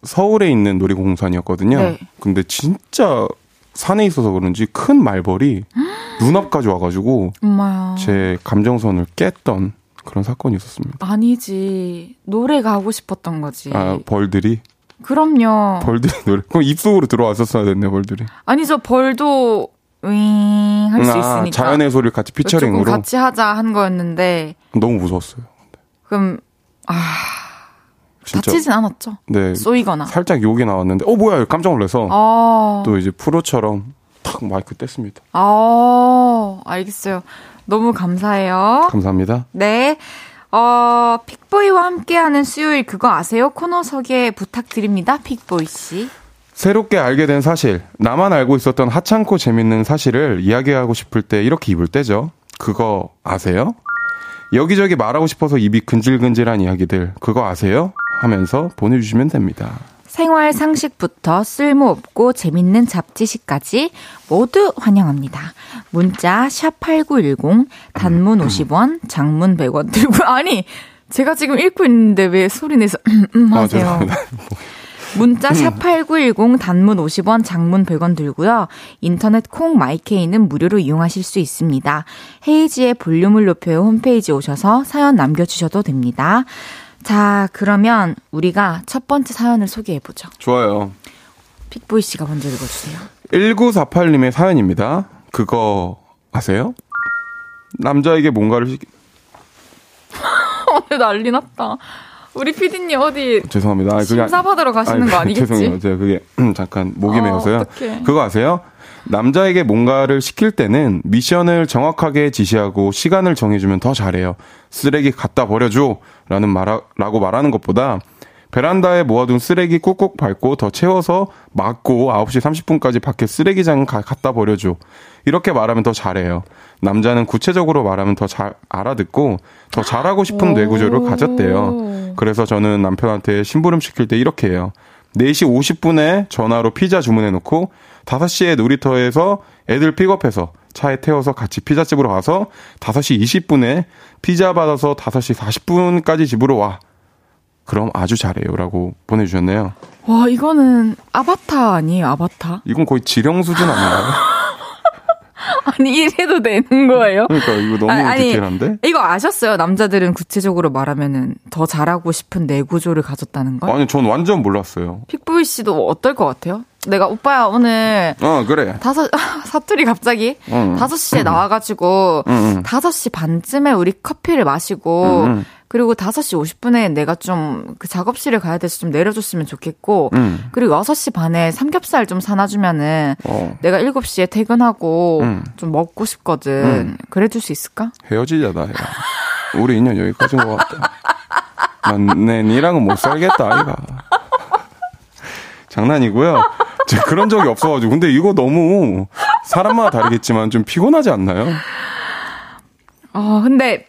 서울에 있는 놀이공원이었거든요.
네.
근데 진짜 산에 있어서 그런지 큰 말벌이 눈앞까지 와가지고
엄마야.
제 감정선을 깼던 그런 사건이 있었습니다.
아니지. 노래가 하고 싶었던 거지.
아 벌들이
그럼요.
벌들이 노래 그럼 입속으로 들어왔었어야 됐네 벌들이.
아니, 저 벌도, 윙, 할수
아,
있으니까.
자연의 소리를 같이 피처링으로
같이 하자 한 거였는데,
너무 무서웠어요.
그럼,
진짜.
다치진 않았죠?
네.
쏘이거나.
살짝 욕이 나왔는데, 어, 뭐야, 깜짝 놀라서.
아,
또 이제 프로처럼 탁 마이크 뗐습니다.
아, 알겠어요. 너무 감사해요.
감사합니다.
네. 어, 픽보이와 함께하는 수요일 그거 아세요? 코너 소개 부탁드립니다. 픽보이 씨.
새롭게 알게 된 사실, 나만 알고 있었던 하찮고 재밌는 사실을 이야기하고 싶을 때 이렇게 입을 때죠. 그거 아세요? 여기저기 말하고 싶어서 입이 근질근질한 이야기들, 그거 아세요? 하면서 보내주시면 됩니다.
생활 상식부터 쓸모없고 재밌는 잡지식까지 모두 환영합니다. 문자 샵8910 단문 50원, 장문 100원 들고 아니 제가 지금 읽고 있는데 왜 소리 내서 음
아,
하세요. 문자 샵8910 단문 50원, 장문 100원 들고요. 인터넷 콩 마이케이는 무료로 이용하실 수 있습니다. 헤이지의 볼륨을 높여요 홈페이지 오셔서 사연 남겨주셔도 됩니다. 자, 그러면 우리가 첫 번째 사연을 소개해보죠.
좋아요.
픽보이 씨가 먼저 읽어주세요.
1948님의 사연입니다. 그거 아세요? 남자에게 뭔가를 시...
오늘 난리 났다. 우리 피디님 어디
죄송합니다. 아, 그게
심사 받으러 가시는
아니,
거 아니겠지?
죄송해요. 제가 그게 잠깐 목이
아,
메어서요.
어떡해.
그거 아세요? 남자에게 뭔가를 시킬 때는 미션을 정확하게 지시하고 시간을 정해주면 더 잘해요. 쓰레기 갖다 버려줘. 라는 말, 라고 말하는 것보다 베란다에 모아둔 쓰레기 꾹꾹 밟고 더 채워서 막고 9시 30분까지 밖에 쓰레기장 가, 갖다 버려줘. 이렇게 말하면 더 잘해요. 남자는 구체적으로 말하면 더 잘 알아듣고 더 잘하고 싶은 뇌구조를 가졌대요. 그래서 저는 남편한테 심부름 시킬 때 이렇게 해요. 4시 50분에 전화로 피자 주문해 놓고 5시에 놀이터에서 애들 픽업해서 차에 태워서 같이 피자집으로 가서 5시 20분에 피자 받아서 5시 40분까지 집으로 와. 그럼 아주 잘해요. 라고 보내주셨네요.
와, 이거는 아바타 아니에요, 아바타?
이건 거의 지령 수준 아닌가요?
아니, 이래도 되는 거예요?
그러니까 이거 너무
아니,
디테일한데?
이거 아셨어요? 남자들은 구체적으로 말하면은 더 잘하고 싶은 뇌구조를 가졌다는 걸?
아니, 전 완전 몰랐어요.
픽보이 씨도 어떨 것 같아요? 내가 오빠야 오늘
어, 그래.
다섯 사투리 갑자기
응.
다섯 시에 나와가지고
응, 응.
다섯 시 반쯤에 우리 커피를 마시고
응, 응.
그리고 다섯 시 오십 분에 내가 좀 그 작업실에 가야 돼서 좀 내려줬으면 좋겠고
응.
그리고 여섯 시 반에 삼겹살 좀 사놔주면은
어,
내가 일곱 시에 퇴근하고
응.
좀 먹고 싶거든.
응.
그래줄 수 있을까?
헤어지자다, 야. 우리 인연 여기까지인 것 같다. 난, 내 니랑은 못 살겠다, 아이가. 장난이고요. 제가 그런 적이 없어가지고. 근데 이거 너무 사람마다 다르겠지만 좀 피곤하지 않나요?
어 근데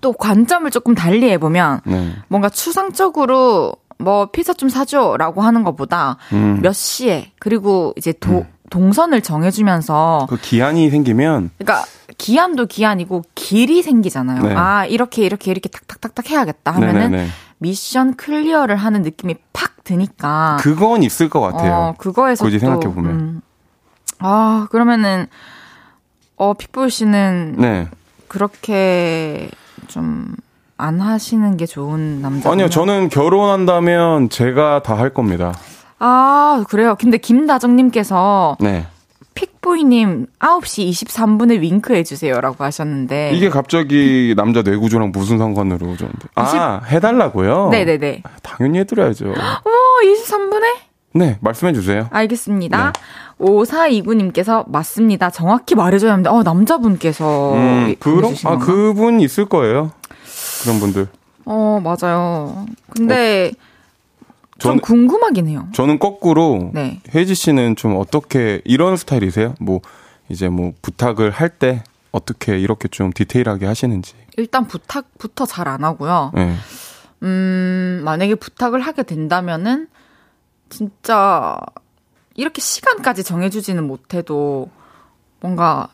또 관점을 조금 달리 해보면 네. 뭔가 추상적으로 뭐 피자 좀 사줘라고 하는 것보다 음. 몇 시에 그리고 이제 도, 음. 동선을 정해주면서
그 기한이 생기면
그러니까 기한도 기한이고 길이 생기잖아요. 네. 아 이렇게 이렇게 이렇게 탁탁탁탁 해야겠다 하면은 네네네. 미션 클리어를 하는 느낌이 팍 드니까
그건 있을 것 같아요. 어,
그거에서
굳이 생각해 보면 음.
아 그러면은 어 픽볼 씨는 네. 그렇게 좀 안 하시는 게 좋은 남자
아니요 저는 결혼한다면 제가 다 할 겁니다.
아, 그래요. 근데 김다정님께서 네. 픽보이님 9시 23분에 윙크 해 주세요라고 하셨는데
이게 갑자기 남자 뇌구조랑 무슨 상관으로 좀 아, 20... 해달라고요?
네네네.
당연히 해드려야죠.
와, 23분에?
네, 말씀해 주세요.
알겠습니다. 네. 5429님께서 맞습니다. 정확히 말해줘야 합니다. 어, 남자분께서. 음,
그런, 아, 그분 있을 거예요. 그런 분들.
어, 맞아요. 근데 어, 좀 궁금하긴 해요.
저는 거꾸로 네. 혜지 씨는 좀 어떻게 이런 스타일이세요? 뭐 이제 뭐 부탁을 할 때 어떻게 이렇게 좀 디테일하게 하시는지.
일단 부탁부터 잘 안 하고요. 네. 음, 만약에 부탁을 하게 된다면은 진짜 이렇게 시간까지 정해주지는 못해도 뭔가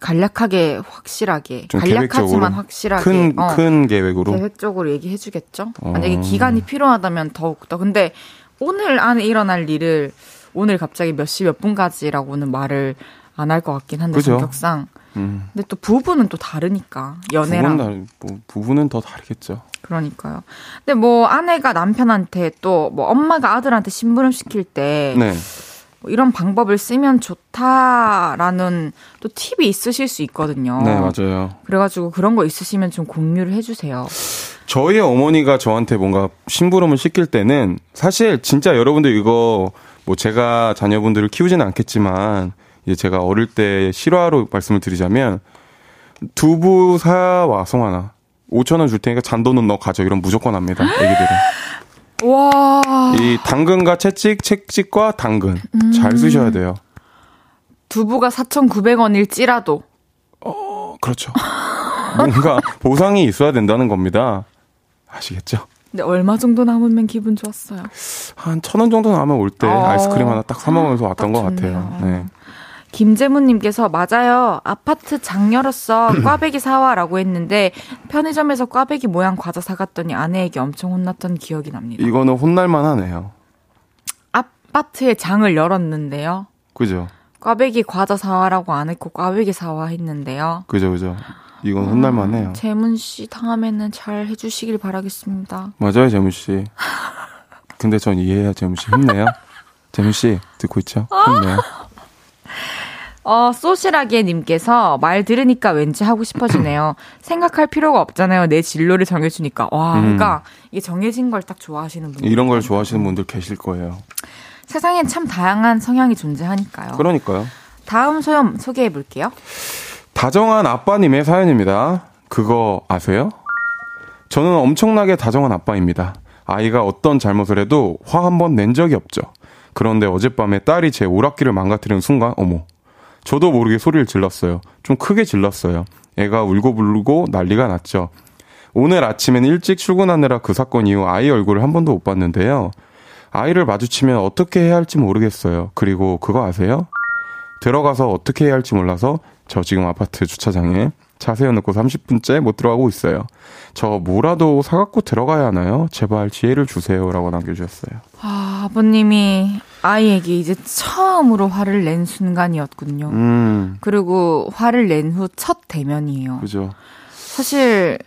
간략하게 확실하게 간략하지만 확실하게
큰, 어, 큰 계획으로
계획적으로 얘기해주겠죠. 어. 만약에 기간이 필요하다면 더욱 더. 근데 오늘 안에 일어날 일을 오늘 갑자기 몇 시 몇 분까지라고는 말을 안 할 것 같긴 한데 그죠? 성격상. 음. 근데 또 부부는 또 다르니까 연애랑 부부는,
뭐, 부부는 더 다르겠죠.
그러니까요. 근데 뭐 아내가 남편한테 또 뭐 엄마가 아들한테 심부름 시킬 때. 네. 뭐 이런 방법을 쓰면 좋다라는 또 팁이 있으실 수 있거든요.
네, 맞아요.
그래가지고 그런 거 있으시면 좀 공유를 해주세요.
저희 어머니가 저한테 뭔가 심부름을 시킬 때는 사실 진짜 여러분들 이거 뭐 제가 자녀분들을 키우지는 않겠지만 이제 제가 어릴 때 실화로 말씀을 드리자면 두부 사와 송하나 5천 원 줄 테니까 잔돈은 너 가져 이런 무조건 합니다. 애기들은.
와.
이 당근과 채찍, 채찍과 당근. 음. 잘 쓰셔야 돼요.
두부가 4,900원일지라도.
어, 그렇죠. 뭔가 보상이 있어야 된다는 겁니다. 아시겠죠?
근데 얼마 정도 남으면 기분 좋았어요?
한 천 원 정도 남으면 올때 어. 아이스크림 하나 딱 사 먹으면서 왔던 것 같아요. 네.
김재문님께서 맞아요. 아파트 장 열었어. 꽈배기 사와라고 했는데 편의점에서 꽈배기 모양 과자 사갔더니 아내에게 엄청 혼났던 기억이 납니다.
이거는 혼날만 하네요.
아파트에 장을 열었는데요.
그죠.
꽈배기 과자 사와라고 안 했고 꽈배기 사와 했는데요.
그죠, 그죠. 이건 혼날만 해요. 아,
재문 씨 다음에는 잘 해주시길 바라겠습니다.
맞아요, 재문 씨. 근데 전 이해해요, 재문 씨. 힘내요. 재문 씨 듣고 있죠? 힘내요.
어, 소시라게 님께서 말 들으니까 왠지 하고 싶어지네요. 생각할 필요가 없잖아요. 내 진로를 정해주니까. 와, 음. 그러니까 이게 정해진 걸 딱 좋아하시는 분들.
이런 걸 좋아하시는 분들 계실 거예요.
세상엔 참 다양한 성향이 존재하니까요.
그러니까요.
다음 소연 소개해 볼게요.
다정한 아빠님의 사연입니다. 그거 아세요? 저는 엄청나게 다정한 아빠입니다. 아이가 어떤 잘못을 해도 화 한 번 낸 적이 없죠. 그런데 어젯밤에 딸이 제 오락기를 망가뜨리는 순간, 어머, 저도 모르게 소리를 질렀어요. 좀 크게 질렀어요. 애가 울고 불고 난리가 났죠. 오늘 아침엔 일찍 출근하느라 그 사건 이후 아이 얼굴을 한 번도 못 봤는데요. 아이를 마주치면 어떻게 해야 할지 모르겠어요. 그리고 그거 아세요? 들어가서 어떻게 해야 할지 몰라서 저 지금 아파트 주차장에 차 세워놓고 30분째 못 들어가고 있어요. 저 뭐라도 사갖고 들어가야 하나요? 제발 지혜를 주세요. 라고 남겨주셨어요.
아, 아버님이 아이에게 이제 처음으로 화를 낸 순간이었군요. 음. 그리고 화를 낸 후 첫 대면이에요.
그죠.
사실,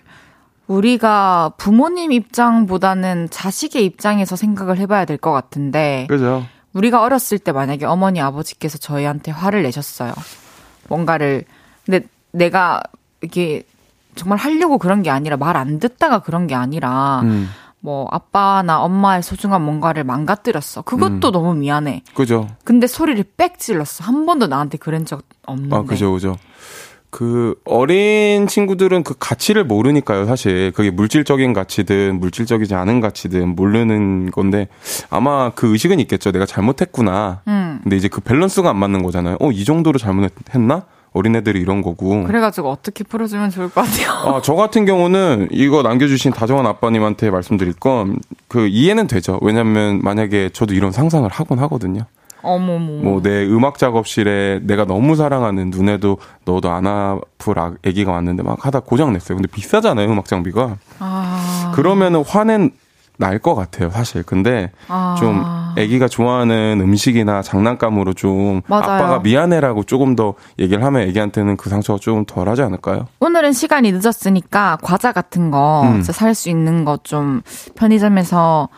우리가 부모님 입장보다는 자식의 입장에서 생각을 해봐야 될 것 같은데.
그죠.
우리가 어렸을 때 만약에 어머니, 아버지께서 저희한테 화를 내셨어요. 뭔가를. 근데 내가 이게 정말 하려고 그런 게 아니라 말 안 듣다가 그런 게 아니라 음. 뭐 아빠나 엄마의 소중한 뭔가를 망가뜨렸어. 그것도 음. 너무 미안해.
그죠.
근데 소리를 빽 질렀어. 한 번도 나한테 그런 적 없는데.
아, 그죠, 그죠. 그 어린 친구들은 그 가치를 모르니까요, 사실. 그게 물질적인 가치든 물질적이지 않은 가치든 모르는 건데 아마 그 의식은 있겠죠. 내가 잘못했구나. 음. 근데 이제 그 밸런스가 안 맞는 거잖아요. 어, 이 정도로 잘못했나? 어린애들이 이런 거고.
그래가지고 어떻게 풀어주면 좋을 것 같아요.
아, 저 같은 경우는 이거 남겨주신 다정한 아빠님한테 말씀드릴 건 그 이해는 되죠. 왜냐면 만약에 저도 이런 상상을 하곤 하거든요.
어머머.
뭐 내 음악 작업실에 내가 너무 사랑하는 눈에도 너도 안 아플 아, 애기가 왔는데 막 하다 고장 냈어요. 근데 비싸잖아요 음악 장비가.
아.
그러면은 화는 날것 같아요 사실. 근데
아.
좀 애기가 좋아하는 음식이나 장난감으로 좀
맞아요.
아빠가 미안해라고 조금 더 얘기를 하면 애기한테는 그 상처가 좀 덜하지 않을까요?
오늘은 시간이 늦었으니까 과자 같은 거
음.
살수 있는 거 좀 편의점에서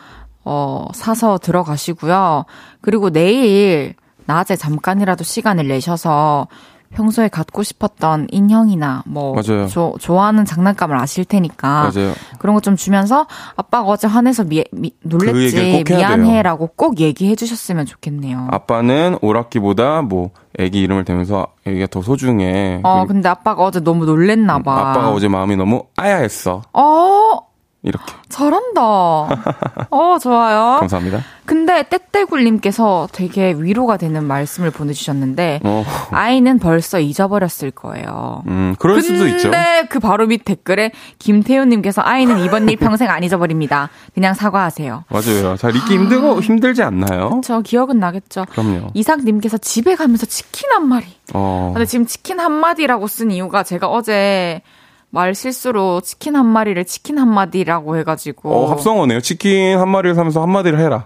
어 사서 들어가시고요. 그리고 내일 낮에 잠깐이라도 시간을 내셔서 평소에 갖고 싶었던 인형이나 뭐. 조- 좋아하는 장난감을 아실 테니까
맞아요.
그런 거 좀 주면서 아빠가 어제 화내서 미, 미-
그
놀랬지
돼요.
미안해라고 꼭 얘기해 주셨으면 좋겠네요.
아빠는 오락기보다 뭐 애기 이름을 대면서 애기가 더 소중해.
어 근데 아빠가 어제 너무 놀랬나 봐.
아빠가 어제 마음이 너무 아야했어.
어
이렇게.
잘한다. 어, 좋아요.
감사합니다.
근데 떼떼굴님께서 되게 위로가 되는 말씀을 보내주셨는데,
어,
아이는 벌써 잊어버렸을 거예요.
음, 그럴 수도 있죠.
근데 그 바로 밑 댓글에 김태훈님께서 아이는 이번 일 평생 안 잊어버립니다. 그냥 사과하세요.
맞아요. 잘 잊기 힘들고 힘들지 않나요?
저 기억은 나겠죠.
그럼요.
이상님께서 집에 가면서 치킨 한 마리.
어.
근데 지금 치킨 한 마디라고 쓴 이유가 제가 어제 말 실수로 치킨 한 마리를 치킨 한 마디라고 해가지고.
어, 합성어네요. 치킨 한 마리를 사면서 한 마디를 해라.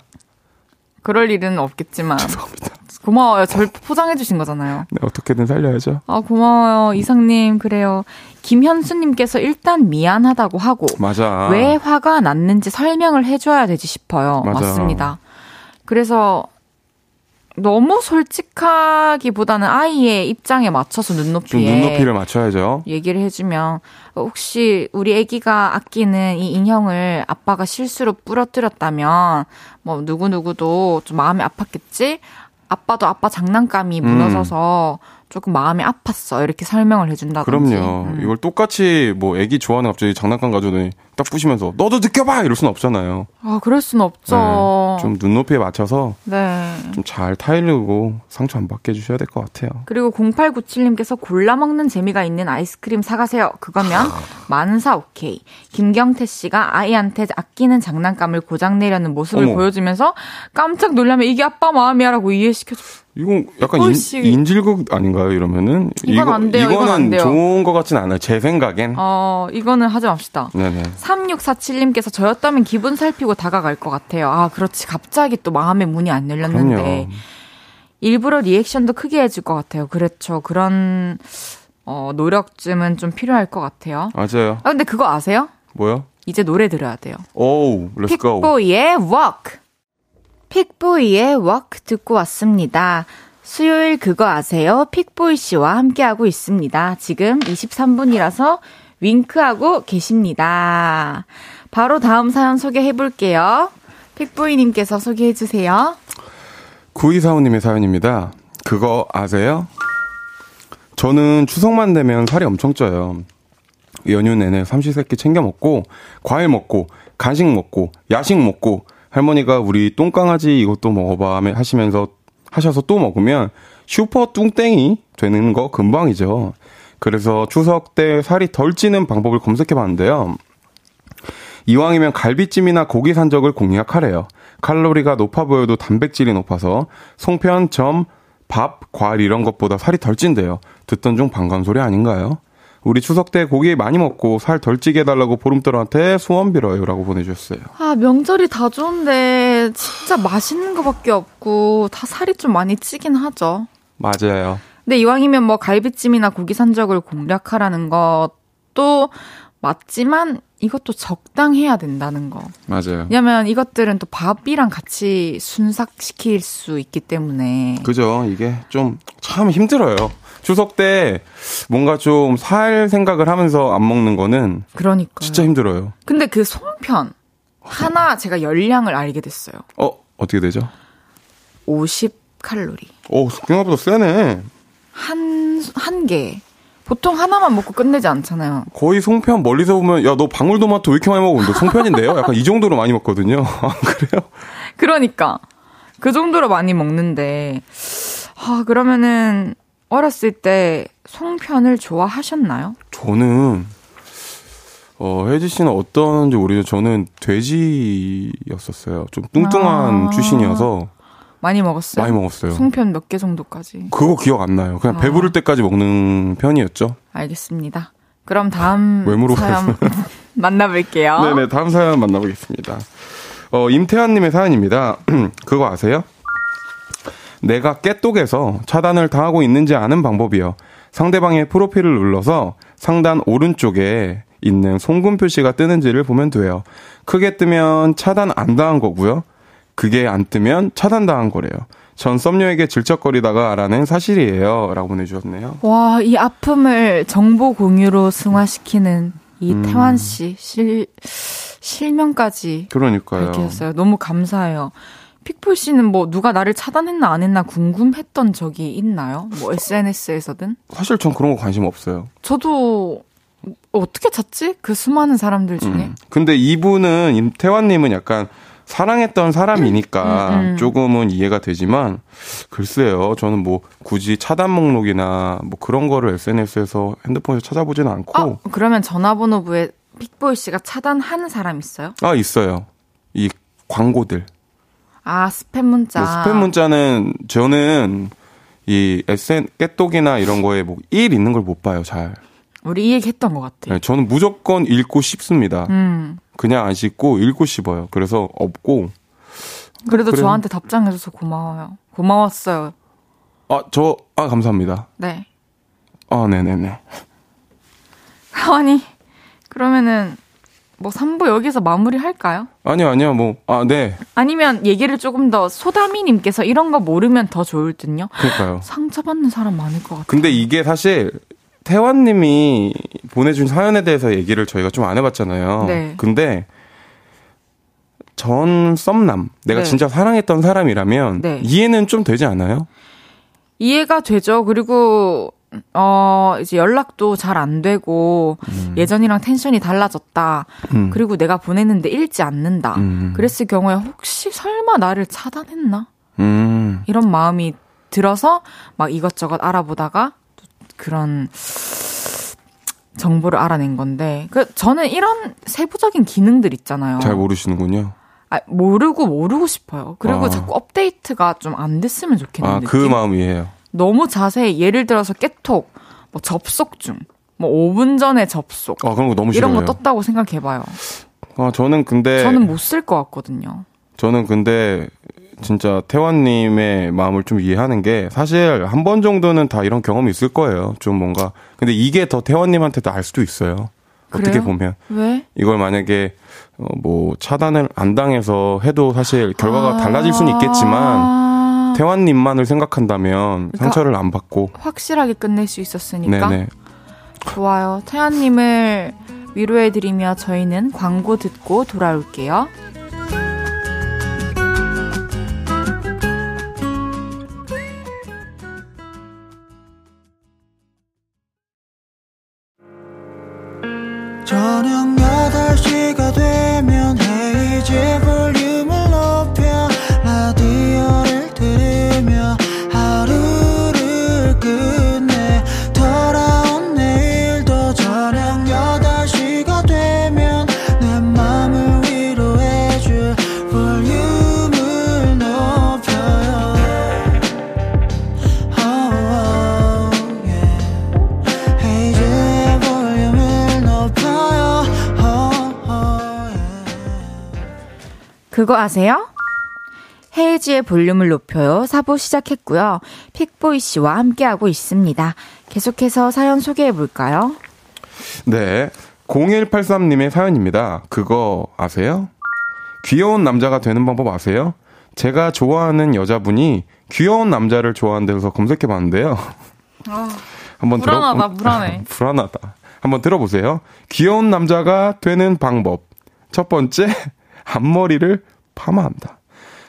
그럴 일은 없겠지만.
죄송합니다.
고마워요. 절 포장해주신 거잖아요.
네, 어떻게든 살려야죠.
아, 고마워요. 이상님, 그래요. 김현수님께서 일단 미안하다고 하고,
맞아.
왜 화가 났는지 설명을 해줘야 되지 싶어요.
맞아.
맞습니다. 그래서, 너무 솔직하기보다는 아이의 입장에 맞춰서
좀
눈높이에
눈높이를 맞춰야죠.
얘기를 해주면 혹시 우리 아기가 아끼는 이 인형을 아빠가 실수로 부러뜨렸다면 뭐 누구 누구도 좀 마음이 아팠겠지. 아빠도 아빠 장난감이
음.
무너져서 조금 마음이 아팠어 이렇게 설명을 해준다든지.
그럼요.
음.
이걸 똑같이 뭐 애기 좋아하는 갑자기 장난감 가져오더니 딱 부시면서 너도 느껴봐 이럴 순 없잖아요.
아 그럴 순 없죠.
네, 좀 눈높이에 맞춰서
네.
좀 잘 타이르고 상처 안 받게 해주셔야 될 것 같아요.
그리고 0897님께서 골라 먹는 재미가 있는 아이스크림 사가세요. 그거면 만사 오케이. 김경태 씨가 아이한테 아끼는 장난감을 고장 내려는 모습을
어머.
보여주면서 깜짝 놀라면 이게 아빠 마음이야라고 이해시켜줘.
이건 약간
헐씨.
인, 질극 아닌가요? 이러면은
이건 안 돼요, 이건
이거는
안 돼요.
좋은 것 같진 않아요. 제 생각엔.
어, 이거는 하지 맙시다.
네네.
3647님께서 저였다면 기분 살피고 다가갈 것 같아요. 아, 그렇지. 갑자기 또 마음의 문이 안 열렸는데.
그럼요.
일부러 리액션도 크게 해줄 것 같아요. 그렇죠. 그런, 어, 노력쯤은 좀 필요할 것 같아요.
맞아요.
아, 근데 그거 아세요?
뭐요?
이제 노래 들어야 돼요.
오우, let's go.
픽보이의 Walk. 픽보이의 Walk 듣고 왔습니다. 수요일 그거 아세요? 픽보이 씨와 함께하고 있습니다. 지금 23분이라서 윙크하고 계십니다. 바로 다음 사연 소개해 볼게요. 픽보이님께서 소개해 주세요.
9245님의 사연입니다. 그거 아세요? 저는 추석만 되면 살이 엄청 쪄요. 연휴 내내 삼시세끼 챙겨 먹고, 과일 먹고, 간식 먹고, 야식 먹고, 할머니가 우리 똥강아지 이것도 먹어봐 하시면서, 하셔서 또 먹으면 슈퍼 뚱땡이 되는 거 금방이죠. 그래서 추석 때 살이 덜 찌는 방법을 검색해 봤는데요. 이왕이면 갈비찜이나 고기 산적을 공략하래요. 칼로리가 높아 보여도 단백질이 높아서 송편, 점, 밥, 과일 이런 것보다 살이 덜 찐대요. 듣던 중 반가운 소리 아닌가요? 우리 추석 때 고기 많이 먹고 살 덜 찌게 해달라고 보름달한테 소원 빌어요. 라고 보내주셨어요.
아, 명절이 다 좋은데 진짜 맛있는 거밖에 없고 다 살이 좀 많이 찌긴 하죠.
맞아요.
근데 이왕이면 뭐 갈비찜이나 고기 산적을 공략하라는 것도 맞지만 이것도 적당해야 된다는 거.
맞아요.
왜냐면 이것들은 또 밥이랑 같이 순삭시킬 수 있기 때문에.
그죠. 이게 좀 참 힘들어요. 추석 때 뭔가 좀 살 생각을 하면서 안 먹는 거는
그러니까요.
진짜 힘들어요.
근데 그 송편 하나 제가 열량을 알게 됐어요.
어, 어떻게 되죠?
50 칼로리.
오, 생각보다 세네.
한, 한 개. 보통 하나만 먹고 끝내지 않잖아요.
거의 송편 멀리서 보면 야 너 방울토마토 왜 이렇게 많이 먹어? 너 송편인데요? 약간 이 정도로 많이 먹거든요. 아, 그래요?
그러니까. 그 정도로 많이 먹는데. 아, 그러면은, 어렸을 때 송편을 좋아하셨나요?
저는 어, 혜지 씨는 어떤지 모르죠. 저는 돼지였었어요. 좀 뚱뚱한
아.
출신이어서
많이 먹었어요.
많이 먹었어요.
송편 몇 개 정도까지.
그거 기억 안 나요. 그냥
아.
배부를 때까지 먹는 편이었죠.
알겠습니다. 그럼 다음
왜 물어봐요?
사연 만나볼게요.
네네, 다음 사연 만나보겠습니다. 어, 임태환님의 사연입니다. 그거 아세요? 내가 깨똑에서 차단을 당하고 있는지 아는 방법이요. 상대방의 프로필을 눌러서 상단 오른쪽에 있는 송금 표시가 뜨는지를 보면 돼요. 크게 뜨면 차단 안 당한 거고요. 그게 안 뜨면 차단 당한 거래요. 전 썸녀에게 질척거리다가 알아낸 사실이에요. 라고 보내주셨네요.
와, 이 아픔을 정보 공유로 승화시키는 이
음.
태환 씨 실, 실명까지
그러니까요.
밝히셨어요. 너무 감사해요. 픽풀 씨는 뭐 누가 나를 차단했나 안 했나 궁금했던 적이 있나요? 뭐 SNS에서든?
사실 전 그런 거 관심 없어요.
저도 어떻게 찾지? 그 수많은 사람들 중에.
음. 근데 이분은 임태환님은 약간 사랑했던 사람이니까
음, 음.
조금은 이해가 되지만 글쎄요 저는 뭐 굳이 차단 목록이나 뭐 그런 거를 SNS에서 핸드폰에서 찾아보지는 않고
어, 그러면 전화번호부에 픽보이 씨가 차단한 사람 있어요?
아 있어요 이 광고들
아, 스팸 문자.
뭐 스팸 문자는 저는 이 SN 깨똑이나 이런 거에 뭐일 있는 걸 못 봐요 잘
우리 이 얘기 했던 것 같아.
네, 저는 무조건 읽고 싶습니다
음.
그냥 안 씹고 읽고 싶어요 그래서 없고
그래도
그래요.
저한테 답장해줘서 고마워요. 고마웠어요.
아 저 아 감사합니다
네.
아 네네네
아니, 그러면은, 뭐 3부 여기서 마무리 할까요?
아니요, 아니요, 뭐, 아, 네.
아니면 얘기를 조금 더 소다미 님께서 이런 거 모르면 더 좋을 듯요?
그러니까요.
상처받는 사람 많을 것 같아요.
근데 이게 사실, 태환 님이 보내준 사연에 대해서 얘기를 저희가 좀 안 해봤잖아요.
네.
근데, 전 썸남, 내가
네.
진짜 사랑했던 사람이라면,
네.
이해는 좀 되지 않아요?
이해가 되죠. 그리고, 어, 이제 연락도 잘 안 되고, 예전이랑 텐션이 달라졌다.
음.
그리고 내가 보냈는데 읽지 않는다.
음.
그랬을 경우에 혹시 설마 나를 차단했나?
음,
이런 마음이 들어서 막 이것저것 알아보다가 또 그런 정보를 알아낸 건데 그 저는 이런 세부적인 기능들 있잖아요.
잘 모르시는군요.
아, 모르고 모르고 싶어요. 그리고
아.
자꾸 업데이트가 좀 안 됐으면 좋겠는
아. 그 마음이에요.
너무 자세히 예를 들어서 깨톡, 뭐 접속 중, 뭐 5분 전에 접속
아, 그런 거 너무
이런
싫어요.
거 떴다고 생각해봐요.
아, 저는 근데,
저는 못 쓸 것 같거든요.
저는 근데 진짜 태환님의 마음을 좀 이해하는 게 사실 한 번 정도는 다 이런 경험이 있을 거예요. 좀 뭔가 근데 이게 더 태환님한테도 알 수도 있어요. 어떻게
그래요?
보면
왜?
이걸 만약에 어, 뭐 차단을 안 당해서 해도 사실 결과가 달라질 수는 있겠지만
아,
태환님만을 생각한다면
그러니까
상처를 안 받고
확실하게 끝낼 수 있었으니까.
네네
좋아요. 태연님을 위로해드리며 저희는 광고 듣고 돌아올게요. 아세요? 헤이지의 볼륨을 높여요. 4부 시작했고요. 픽보이 씨와 함께하고 있습니다. 계속해서 사연 소개해 볼까요?
네 0183님의 사연입니다. 그거 아세요? 귀여운 남자가 되는 방법 아세요? 제가 좋아하는 여자분이 귀여운 남자를 좋아하는 데서 검색해 봤는데요. 한번
불안하다,
들어
불안해.
불안하다. 한번 들어보세요. 귀여운 남자가 되는 방법. 첫 번째, 앞머리를 파마한다.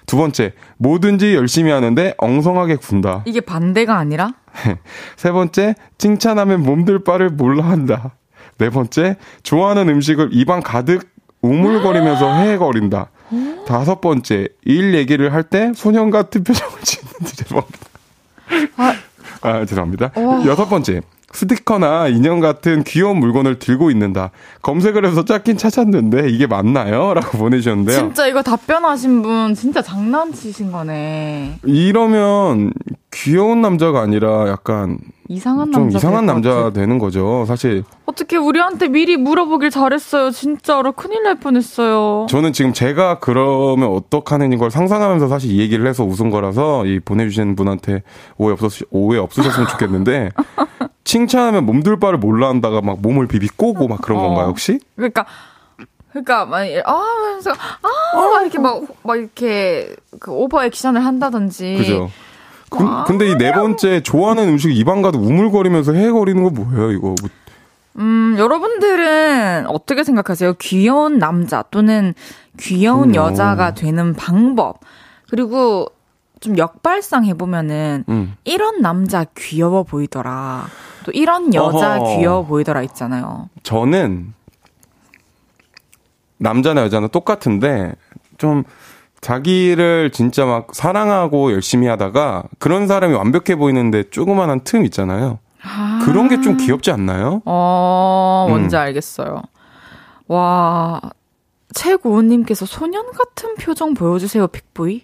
두 번째, 뭐든지 열심히 하는데 엉성하게 군다.
이게 반대가 아니라?
세 번째, 칭찬하면 몸들 바를 몰라 한다. 네 번째, 좋아하는 음식을 입안 가득 우물거리면서 헤헤거린다. 다섯 번째, 일 얘기를 할 때 소년 같은 표정을 짓는 죄송합니다.
아,
아, 죄송합니다.
어.
여섯 번째, 스티커나 인형 같은 귀여운 물건을 들고 있는다. 검색을 해서 찾긴 찾았는데 이게 맞나요? 라고 보내주셨는데요.
진짜 이거 답변하신 분 진짜 장난치신 거네.
이러면 귀여운 남자가 아니라 약간
이상한
좀
남자.
이상한 남자. 되는 거죠. 사실
어떻게 우리한테 미리 물어보길 잘했어요. 진짜로 큰일 날 뻔했어요.
저는 지금 제가 그러면 어떡하는 걸 상상하면서 사실 이 얘기를 해서 웃은 거라서 이 보내주신 분한테 오해 없었 오해 없으셨으면 좋겠는데 칭찬하면 몸둘 바를 몰라 한다가 막 몸을 비비 꼬고 막 그런
어.
건가요 혹시?
그러니까 그러니까 막 이- 아, 하면서 아, 막 이렇게 막막 이렇게 그 오버 액션을 한다든지.
그죠? 그,
와.
근데 이 네 번째 좋아하는 음식 입안 가득 우물거리면서 헤헤거리는 거 뭐예요 이거? 뭐,
음, 여러분들은 어떻게 생각하세요? 귀여운 남자 또는 귀여운
음,
여자가 되는 방법. 그리고 좀 역발상 해보면은
음.
이런 남자 귀여워 보이더라. 또 이런 여자
어허.
귀여워 보이더라 있잖아요.
저는 남자나 여자나 똑같은데 좀 자기를 진짜 막 사랑하고 열심히 하다가 그런 사람이 완벽해 보이는데 조그만한 틈 있잖아요. 그런 게 좀 귀엽지 않나요?
어, 뭔지
음.
알겠어요. 와, 최고은님께서 소년 같은 표정 보여주세요, 픽보이.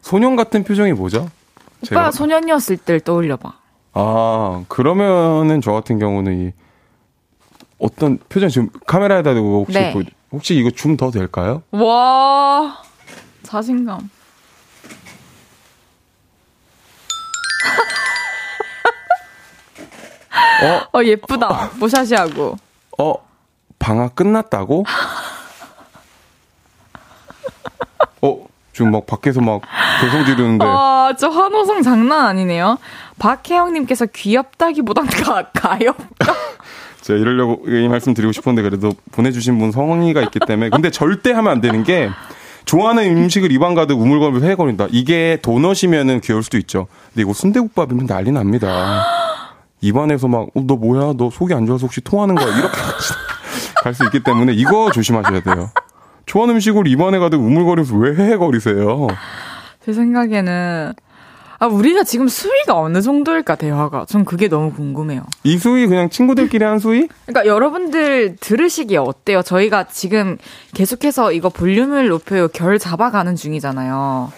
소년 같은 표정이 뭐죠?
오빠가 소년이었을 때를 떠올려봐.
아 그러면은 저 같은 경우는 이 어떤 표정 지금 카메라에다 대고 혹시
네.
보- 혹시 이거 줌 더 될까요?
와, 자신감.
어,
어, 예쁘다. 모샤시하고.
어 방학 끝났다고? 어 지금 막 밖에서 막 개성 지르는데
아, 저 환호성 장난 아니네요. 박혜영님께서 귀엽다기보단 가, 가엽다.
제가 이러려고 이 말씀 드리고 싶었는데 그래도 보내주신 분 성의가 있기 때문에 근데 절대 하면 안 되는 게 좋아하는 음식을 입안 가득 우물거리면서 헤거린다. 이게 도넛이면은 귀여울 수도 있죠. 근데 이거 순대국밥이면 난리 납니다. 입안에서 막너 뭐야? 너 속이 안 좋아서 혹시 토하는 거야? 이렇게 갈 수 있기 때문에 이거 조심하셔야 돼요. 좋아하는 음식을 입안에 가득 우물거리면서 왜 헤거리세요?
제 생각에는, 아, 우리가 지금 수위가 어느 정도일까, 대화가. 전 그게 너무 궁금해요.
이 수위 그냥 친구들끼리 한 수위?
그러니까 여러분들 들으시기에 어때요? 저희가 지금 계속해서 이거 볼륨을 높여요 결 잡아가는 중이잖아요.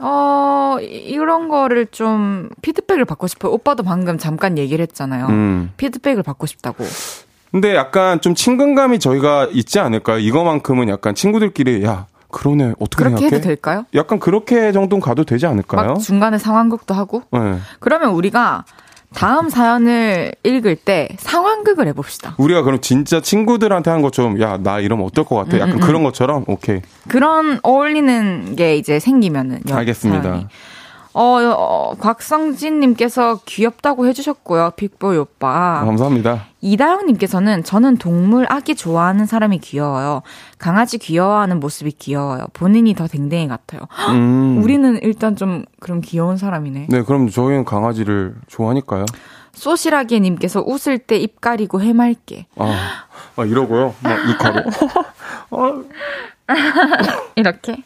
어, 이- 이런 거를 좀 피드백을 받고 싶어요. 오빠도 방금 잠깐 얘기를 했잖아요.
음.
피드백을 받고 싶다고.
근데 약간 좀 친근감이 저희가 있지 않을까요? 이거만큼은 약간 친구들끼리 야 그러네 어떻게
그렇게
생각해?
해도 될까요?
약간 그렇게 정도는 가도 되지 않을까요?
막 중간에 상황극도 하고.
네.
그러면 우리가 다음 사연을 읽을 때 상황극을 해봅시다.
우리가 그럼 진짜 친구들한테 한 것처럼 야 나 이러면 어떨 것 같아?
음,
약간 그런 것처럼 오케이
그런 어울리는 게 이제 생기면은. 여-
알겠습니다.
사연이. 어, 어, 곽성진님께서 귀엽다고 해주셨고요. 빅보이 오빠.
감사합니다.
이다영님께서는 저는 동물 아기 좋아하는 사람이 귀여워요. 강아지 귀여워하는 모습이 귀여워요. 본인이 더 댕댕이 같아요.
음.
우리는 일단 좀 그런 귀여운 사람이네.
네 그럼 저희는 강아지를 좋아하니까요.
소시라게님께서 웃을 때 입 가리고 해맑게.
아, 아 이러고요. 막입 가로.
이렇게.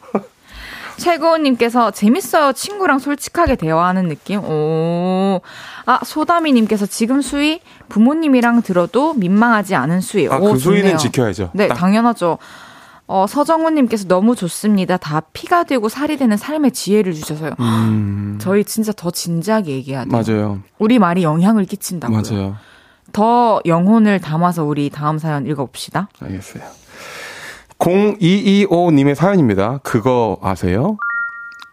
최고님께서 재밌어요. 친구랑 솔직하게 대화하는 느낌. 오. 아, 소다미님께서 지금 수위 부모님이랑 들어도 민망하지 않은 수위. 오,
아그 수위는. 지켜야죠.
네,
딱.
당연하죠. 어, 서정훈님께서 너무 좋습니다. 다 피가 되고 살이 되는 삶의 지혜를 주셔서요.
음,
저희 진짜 더 진지하게 얘기해야 돼요.
맞아요.
우리 말이 영향을 끼친다고요.
맞아요.
더 영혼을 담아서 우리 다음 사연 읽어봅시다.
알겠어요. 0225님의 사연입니다. 그거 아세요?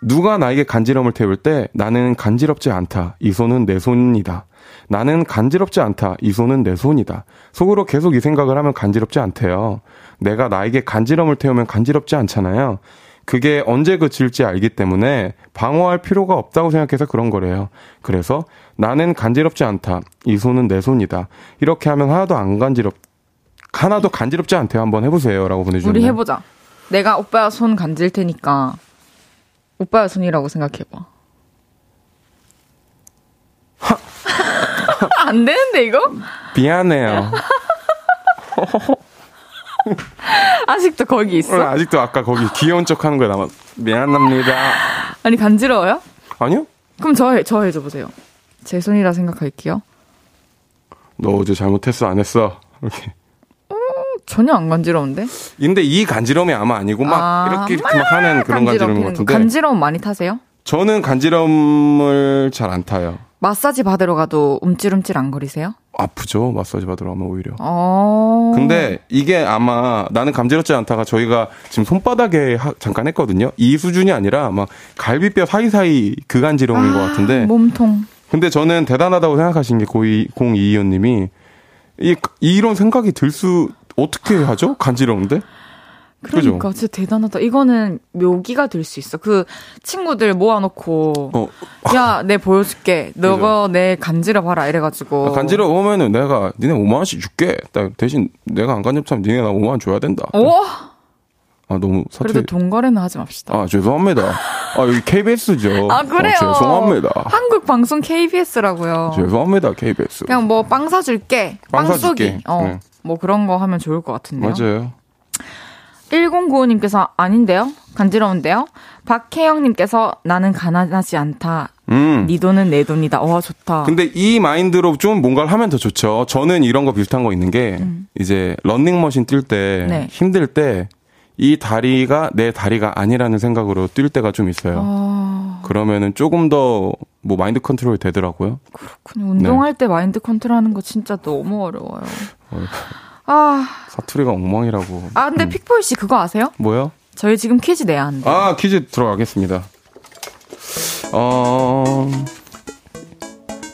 누가 나에게 간지럼을 태울 때 나는 간지럽지 않다. 이 손은 내 손이다. 나는 간지럽지 않다. 이 손은 내 손이다. 속으로 계속 이 생각을 하면 간지럽지 않대요. 내가 나에게 간지럼을 태우면 간지럽지 않잖아요. 그게 언제 그칠지 알기 때문에 방어할 필요가 없다고 생각해서 그런 거래요. 그래서 나는 간지럽지 않다. 이 손은 내 손이다. 이렇게 하면 하나도 안 간지럽, 하나도 간지럽지 않대요. 한번 해보세요. 라고 보내주셨네요.
우리 해보자. 내가 오빠 손 간질 테니까 오빠 손이라고 생각해봐. 안 되는데 이거?
미안해요.
아직도 거기 있어?
오늘 아직도 아까 거기 귀여운 척 하는 거에 남았. 미안합니다.
아니 간지러워요?
아니요?
그럼 저, 해, 저 해줘 보세요. 제 손이라 생각할게요.
너 어제 잘못했어, 안 했어? 이렇게.
전혀 안 간지러운데?
근데 이 간지러움이 아마 아니고 막
아,
이렇게 막 하는 그런 간지러움 같은데.
간지러움 많이 타세요?
저는 간지럼을 잘 안 타요.
마사지 받으러 가도 움찔움찔 안 거리세요?
아프죠, 마사지 받으러 가면 오히려.
어.
근데 이게 아마 나는 감지럽지 않다가 저희가 지금 손바닥에 하- 잠깐 했거든요. 이 수준이 아니라 막 갈비뼈 사이사이 그 간지러움인 것 같은데.
몸통.
근데 저는 대단하다고 생각하신 게 고이 0225님이 이 이런 생각이 들 수 어떻게 하죠? 간지러운데?
그러니까 진짜 대단하다. 이거는 묘기가 될 수 있어. 그 친구들 모아놓고
어,
야, 내 보여줄게. 너가 내 간지러 봐라 이래가지고.
아, 간지러워 오면은 내가 니네 5만 원씩 줄게. 딱 대신 내가 안 간지럽다면 니네 나 5만 원 줘야 된다.
오.
아 너무 사투리.
그래도 돈 거래는 하지 맙시다.
아 죄송합니다. 아 여기 KBS죠.
아 그래요.
죄송합니다.
한국 방송 KBS라고요.
죄송합니다 KBS.
그냥 뭐 빵 사줄게.
빵
빵 쏘기.
사줄게.
어.
네.
뭐 그런 거 하면 좋을 것 같은데요.
맞아요.
1095님께서 아닌데요? 간지러운데요? 박혜영님께서 나는 가난하지 않다.
음.
네 돈은 내 돈이다. 와 좋다.
근데 이 마인드로 좀 뭔가를 하면 더 좋죠. 저는 이런 거 비슷한 거 있는 게 이제 런닝머신 뛸때
음. 네.
힘들 때 이 다리가 내 다리가 아니라는 생각으로 뛸 때가 좀 있어요.
아,
그러면은 조금 더 뭐 마인드 컨트롤이 되더라고요.
그냥 운동할
네.
때 마인드 컨트롤하는 거 진짜 너무 어려워요. 아,
사투리가 엉망이라고.
아 근데 픽보이 씨 그거 아세요?
뭐요?
저희 지금 퀴즈 내야 하는데.
아 퀴즈 들어가겠습니다. 어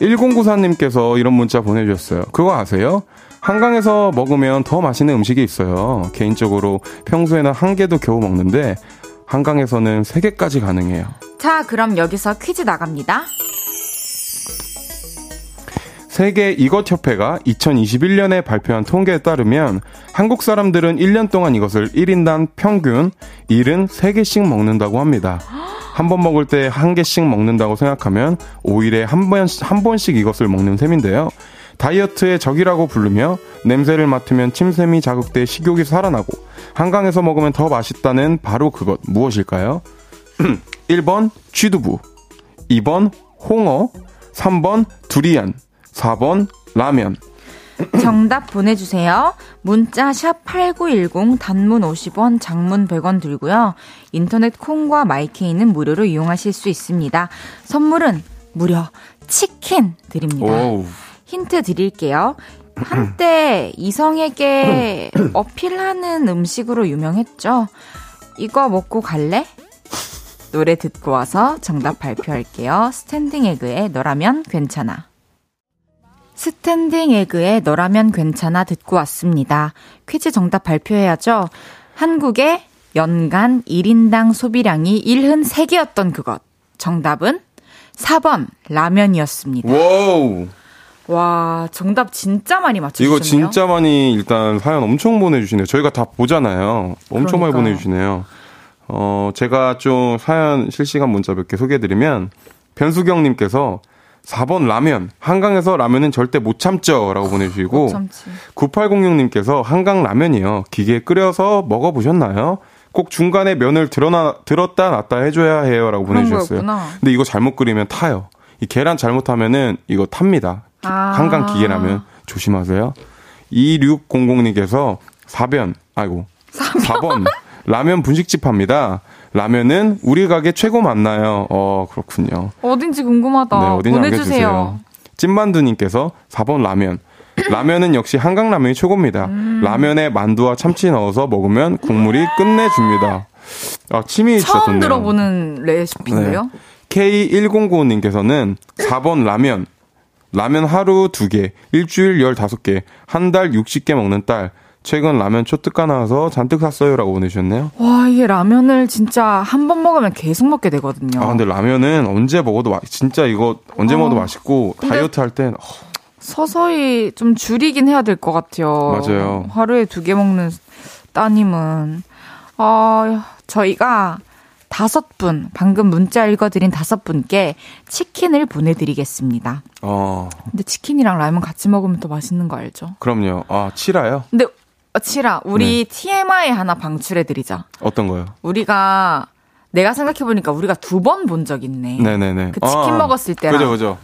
1094님께서 이런 문자 보내주셨어요. 그거 아세요? 한강에서 먹으면 더 맛있는 음식이 있어요. 개인적으로 평소에는 한 개도 겨우 먹는데 한강에서는 세 개까지 가능해요.
자, 그럼 여기서 퀴즈 나갑니다.
세계 이것협회가 2021년에 발표한 통계에 따르면 한국 사람들은 1년 동안 이것을 1인당 평균 73개씩 먹는다고 합니다. 한 번 먹을 때 한 개씩 먹는다고 생각하면 5일에 한, 번, 한 번씩 이것을 먹는 셈인데요. 다이어트의 적이라고 부르며 냄새를 맡으면 침샘이 자극돼 식욕이 살아나고 한강에서 먹으면 더 맛있다는 바로 그것 무엇일까요? 1번 취두부 2번 홍어 3번 두리안 4번 라면
정답 보내주세요. 문자 샵 8910 단문 50원, 장문 100원 들고요. 인터넷 콩과 my K는 무료로 이용하실 수 있습니다. 선물은 무려 치킨 드립니다.
오우
힌트 드릴게요. 한때 이성에게 어필하는 음식으로 유명했죠. 이거 먹고 갈래? 노래 듣고 와서 정답 발표할게요. 스탠딩 에그의 너라면 괜찮아. 스탠딩 에그의 너라면 괜찮아 듣고 왔습니다. 퀴즈 정답 발표해야죠. 한국의 연간 1인당 소비량이 일흔 3개였던 그것. 정답은 4번 라면이었습니다.
와우
와, 정답 진짜 많이 맞추셨네요.
이거 진짜 많이 일단 사연 엄청 보내주시네요. 저희가 다 보잖아요. 엄청 많이
그러니까요.
보내주시네요. 어, 제가 좀 사연 실시간 문자 몇 개 소개해드리면, 변수경님께서 4번 라면. 한강에서 라면은 절대 못 참죠. 라고 보내주시고,
참치.
9806님께서 한강 라면이요. 기계에 끓여서 먹어보셨나요? 꼭 중간에 면을 들어나, 들었다 놨다 해줘야 해요. 라고 보내주셨어요. 근데 이거 잘못 끓이면 타요. 이 계란 잘못하면은 이거 탑니다. 기-
아.
한강 기계라면 조심하세요. 2600님께서 4변, 아이고. 4번. 라면 분식집 합니다. 라면은 우리 가게 최고 맞나요? 어, 그렇군요.
어딘지 궁금하다.
네, 어딘지
보내주세요.
알려주세요. 찐만두님께서 4번 라면. 라면은 역시 한강 라면이 최고입니다.
음.
라면에 만두와 참치 넣어서 먹으면 국물이 끝내줍니다. 아, 침이
처음
좋네요.
들어보는 레시피인데요.
K1095님께서는 4번 라면. 라면 하루 2개, 일주일 15개, 한 달 60개 먹는 딸. 최근 라면 초특가 나와서 잔뜩 샀어요라고 보내주셨네요.
와, 이게 라면을 진짜 한 번 먹으면 계속 먹게 되거든요.
아 근데 라면은 언제 먹어도 맛 진짜 이거 언제
어.
먹어도 맛있고 다이어트 할 땐 어,
서서히 좀 줄이긴 해야 될 것 같아요.
맞아요.
하루에 두 개 먹는 따님은. 아, 저희가 다섯 분, 방금 문자 읽어드린 다섯 분께 치킨을 보내드리겠습니다.
어,
근데 치킨이랑 라면 같이 먹으면 또 맛있는 거 알죠?
그럼요. 아 치라요?
근데, 어, 치라, 우리
네.
TMI 하나 방출해드리자.
어떤 거요?
우리가, 내가 생각해보니까 우리가 두 번 본 적 있네.
네네네.
그 치킨 먹었을 때랑
그죠 그죠.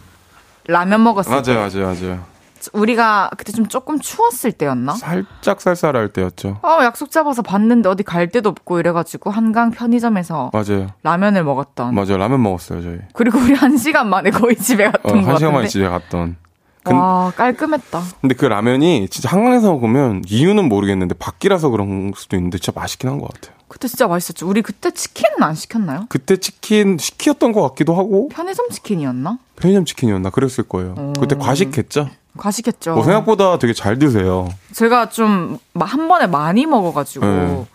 라면 먹었을 때.
맞아요 맞아요 맞아요.
우리가 그때 좀 조금 추웠을 때였나?
살짝 쌀쌀할 때였죠.
어, 약속 잡아서 봤는데 어디 갈 데도 없고 이래가지고 한강 편의점에서
맞아요.
라면을 먹었던.
맞아요. 라면 먹었어요, 저희.
그리고 우리 한 시간 만에 거의 집에
어,
갔던
거한 시간 만에. 집에 갔던. 근,
와 깔끔했다.
근데 그 라면이 진짜 한강에서 먹으면 이유는 모르겠는데 밖이라서 그런 수도 있는데 진짜 맛있긴 한 것 같아요.
그때 진짜 맛있었죠. 우리 그때 치킨은 안 시켰나요?
그때 치킨 시켰던 것 같기도 하고
편의점 치킨이었나?
편의점 치킨이었나 그랬을 거예요.
음.
그때 과식했죠.
과식했죠.
뭐 생각보다 되게 잘 드세요.
제가 좀 한 번에 많이 먹어가지고
네.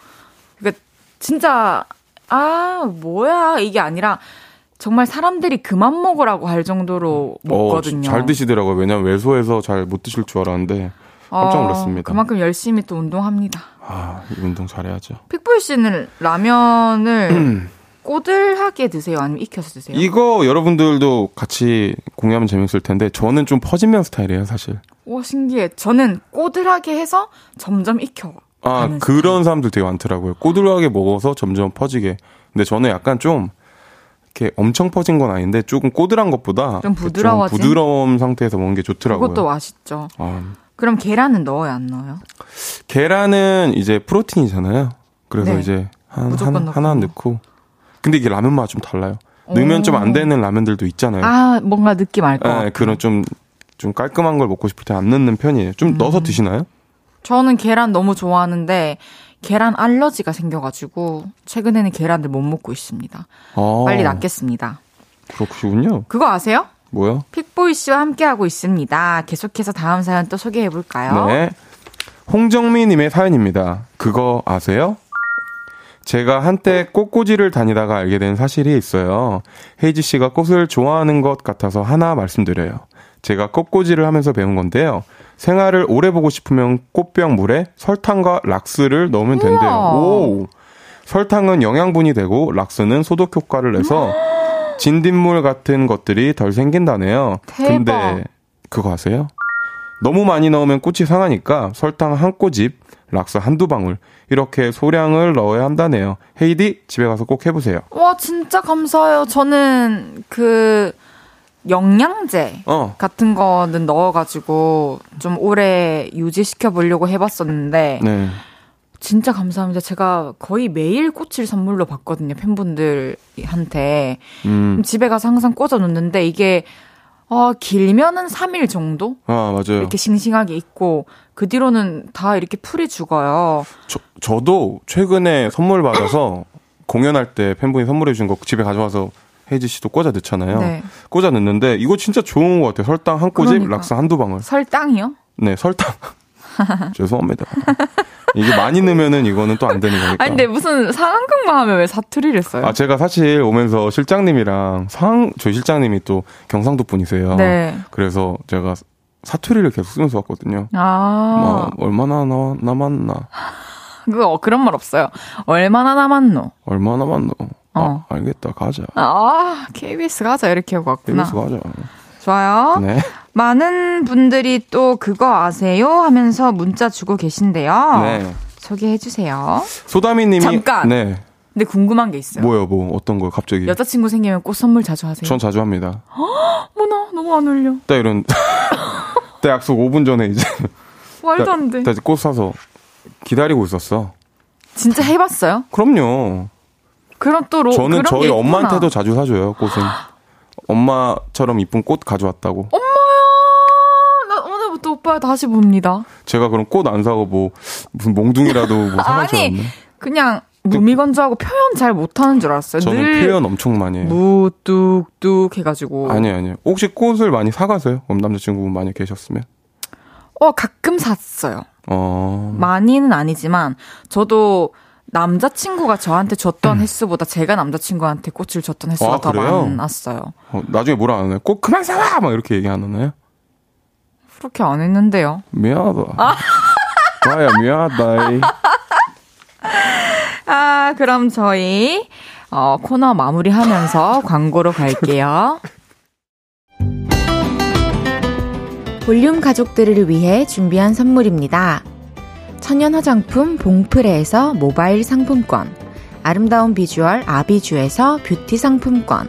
그러니까 진짜 아 뭐야 이게 아니라 정말 사람들이 그만 먹으라고 할 정도로 먹거든요.
어, 잘 드시더라고요. 왜냐면 외소해서 잘 못 드실 줄 알았는데 깜짝
어,
놀랐습니다.
그만큼 열심히 또 운동합니다.
아, 이 운동 잘해야죠.
픽보이 씨는 라면을 꼬들하게 드세요? 아니면 익혀서 드세요?
이거 여러분들도 같이 공유하면 재밌을 텐데 저는 좀 퍼진면 스타일이에요, 사실.
와 신기해. 저는 꼬들하게 해서 점점 익혀.
아, 그런 사람들 되게 많더라고요. 꼬들하게 먹어서 점점 퍼지게. 근데 저는 약간 좀 이렇게 엄청 퍼진 건 아닌데 조금 꼬들한 것보다
좀 부드러워진?
부드러운 상태에서 먹는 게 좋더라고요.
그것도 맛있죠.
아,
그럼 계란은 넣어요, 안 넣어요?
계란은 이제 프로틴이잖아요. 그래서
네.
이제 한, 한. 하나 넣고. 근데 이게 라면 맛좀 달라요. 넣으면 좀 안 되는 라면들도 있잖아요.
아, 뭔가 느낌 알것
네. 그런 좀, 좀 깔끔한 걸 먹고 싶을 때 안 넣는 편이에요. 좀
음.
넣어서 드시나요?
저는 계란 너무 좋아하는데 계란 알러지가 생겨가지고 최근에는 계란을 못 먹고 있습니다.
아,
빨리 낫겠습니다.
그렇군요.
그거 아세요?
뭐요?
픽보이 씨와 함께하고 있습니다. 계속해서 다음 사연 또 소개해볼까요?
네. 홍정미님의 사연입니다. 그거 아세요? 제가 한때 꽃꽂이를 다니다가 알게 된 사실이 있어요. 헤이지 씨가 꽃을 좋아하는 것 같아서 하나 말씀드려요. 제가 꽃꽂이를 하면서 배운 건데요. 생활을 오래 보고 싶으면 꽃병 물에 설탕과 락스를 넣으면 된대요.
우와.
오! 설탕은 영양분이 되고 락스는 소독 효과를 내서 진딧물 같은 것들이 덜 생긴다네요.
대박.
근데 그거 아세요? 너무 많이 넣으면 꽃이 상하니까 설탕 한 꼬집, 락스 한두 방울 이렇게 소량을 넣어야 한다네요. 헤이디 집에 가서 꼭 해보세요.
와, 진짜 감사해요. 저는 그 영양제
어,
같은 거는 넣어가지고 좀 오래 유지시켜 보려고 해봤었는데
네.
진짜 감사합니다. 제가 거의 매일 꽃을 선물로 받거든요. 팬분들한테.
음,
집에 가서 항상 꽂아 놓는데 이게 어, 길면은 3일 정도
아 맞아요.
이렇게 싱싱하게 있고 그 뒤로는 다 이렇게 풀이 죽어요.
저, 저도 최근에 선물 받아서 공연할 때 팬분이 선물해 주신 거 집에 가져와서 헤이지 씨도 꽂아 넣잖아요.
네.
꽂아 넣는데 이거 진짜 좋은 것 같아요. 설탕 한 꼬집,
그러니까.
락스 한두 방울.
설탕이요?
네, 설탕. 죄송합니다. 이게 많이 넣으면은 이거는 또 안 되는 거니까.
아니 근데 무슨 상황극만 하면 왜 사투리를 써요?
아, 제가 사실 오면서 실장님이랑 상, 저희 실장님이 또 경상도 분이세요.
네.
그래서 제가 사투리를 계속 쓰면서 왔거든요.
아,
뭐, 얼마나 나, 남았나?
그거 그런 말 없어요. 얼마나 남았노?
얼마나 남았노?
어.
아, 알겠다. 가자.
아, KBS 가자 이렇게 하고 왔구나.
여기서 가자.
좋아요.
네.
많은 분들이 또 그거 아세요? 하면서 문자 주고 계신데요.
네.
소개해 주세요.
소다미 님이.
잠깐!
네.
근데 궁금한 게 있어요.
뭐요, 뭐, 어떤 거 갑자기.
여자친구 생기면 꽃 선물 자주 하세요?
전 자주 합니다.
어머나, 너무 안 어울려.
딱 이런. 딱 약속 5분 전에 이제.
말도 안 돼.
딱 이제 꽃 사서 기다리고 있었어.
진짜 해 봤어요?
그럼요.
그럼 또 로,
저는 저희. 엄마한테도 자주 사줘요, 꽃은. 엄마처럼 이쁜 꽃 가져왔다고.
엄마야, 나 오빠 다시 봅니다.
제가 그럼 꽃 안 사고 뭐, 무슨 몽둥이라도 뭐줄
아니,
알았네.
그냥 무미건조하고 표현 잘 못하는 줄 알았어요.
저는
늘
표현 엄청 많이 해요.
무뚝뚝 해가지고.
아니에요, 아니에요. 혹시 꽃을 많이 사가세요? 남자친구분 많이 계셨으면?
어, 가끔 샀어요.
어,
많이는 아니지만, 저도 남자친구가 저한테 줬던 횟수보다 제가 남자친구한테 꽃을 줬던 횟수가
음. 아,
더
그래요?
많았어요.
어, 나중에 뭐라 안 하나요? 꽃 그만 사와! 막 이렇게 얘기 안 하나요?
그렇게 안 했는데요.
미안하다.
아.
와야 미안하다.
아, 그럼 저희, 어, 코너 마무리하면서 광고로 갈게요. 볼륨 가족들을 위해 준비한 선물입니다. 천연 화장품 봉프레에서 모바일 상품권, 아름다운 비주얼 아비주에서 뷰티 상품권,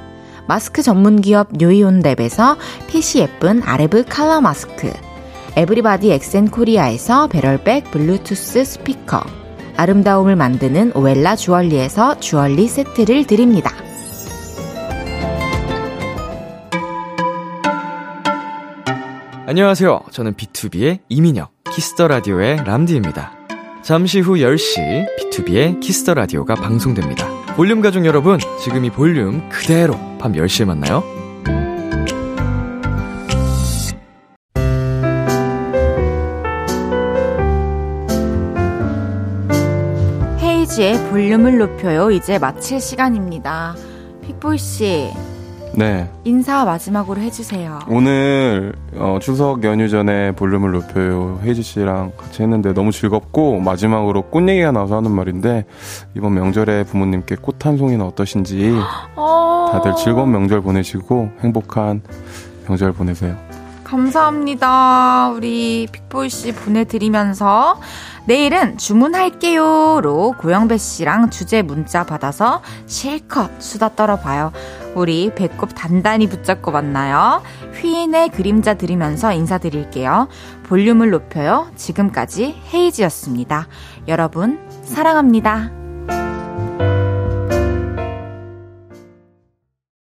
마스크 전문 기업 뉴이온랩에서 핏이 예쁜 아레브 칼라 마스크, 에브리바디 엑센 코리아에서 배럴백 블루투스 스피커, 아름다움을 만드는 오엘라 주얼리에서 주얼리 세트를 드립니다.
안녕하세요. 저는 B2B의 이민혁, 키스터 라디오의 람디입니다. 잠시 후 10시 B2B의 키스터 라디오가 방송됩니다. 볼륨 가족 여러분, 지금 이 볼륨 그대로 밤 10시에 만나요.
헤이지의 볼륨을 높여요. 이제 마칠 시간입니다. 픽보이 씨,
네.
인사 마지막으로 해주세요.
오늘 어, 추석 연휴 전에 볼륨을 높여요 혜지 씨랑 같이 했는데 너무 즐겁고 마지막으로 꽃 얘기가 나와서 하는 말인데 이번 명절에 부모님께 꽃 한 송이는 어떠신지
어,
다들 즐거운 명절 보내시고 행복한 명절 보내세요.
감사합니다. 우리 픽보이 씨 보내드리면서 내일은 주문할게요로 고영배 씨랑 주제 문자 받아서 실컷 수다 떨어봐요. 우리 배꼽 단단히 붙잡고 만나요. 휘인의 그림자 들으면서 인사드릴게요. 볼륨을 높여요. 지금까지 헤이지였습니다. 여러분, 사랑합니다.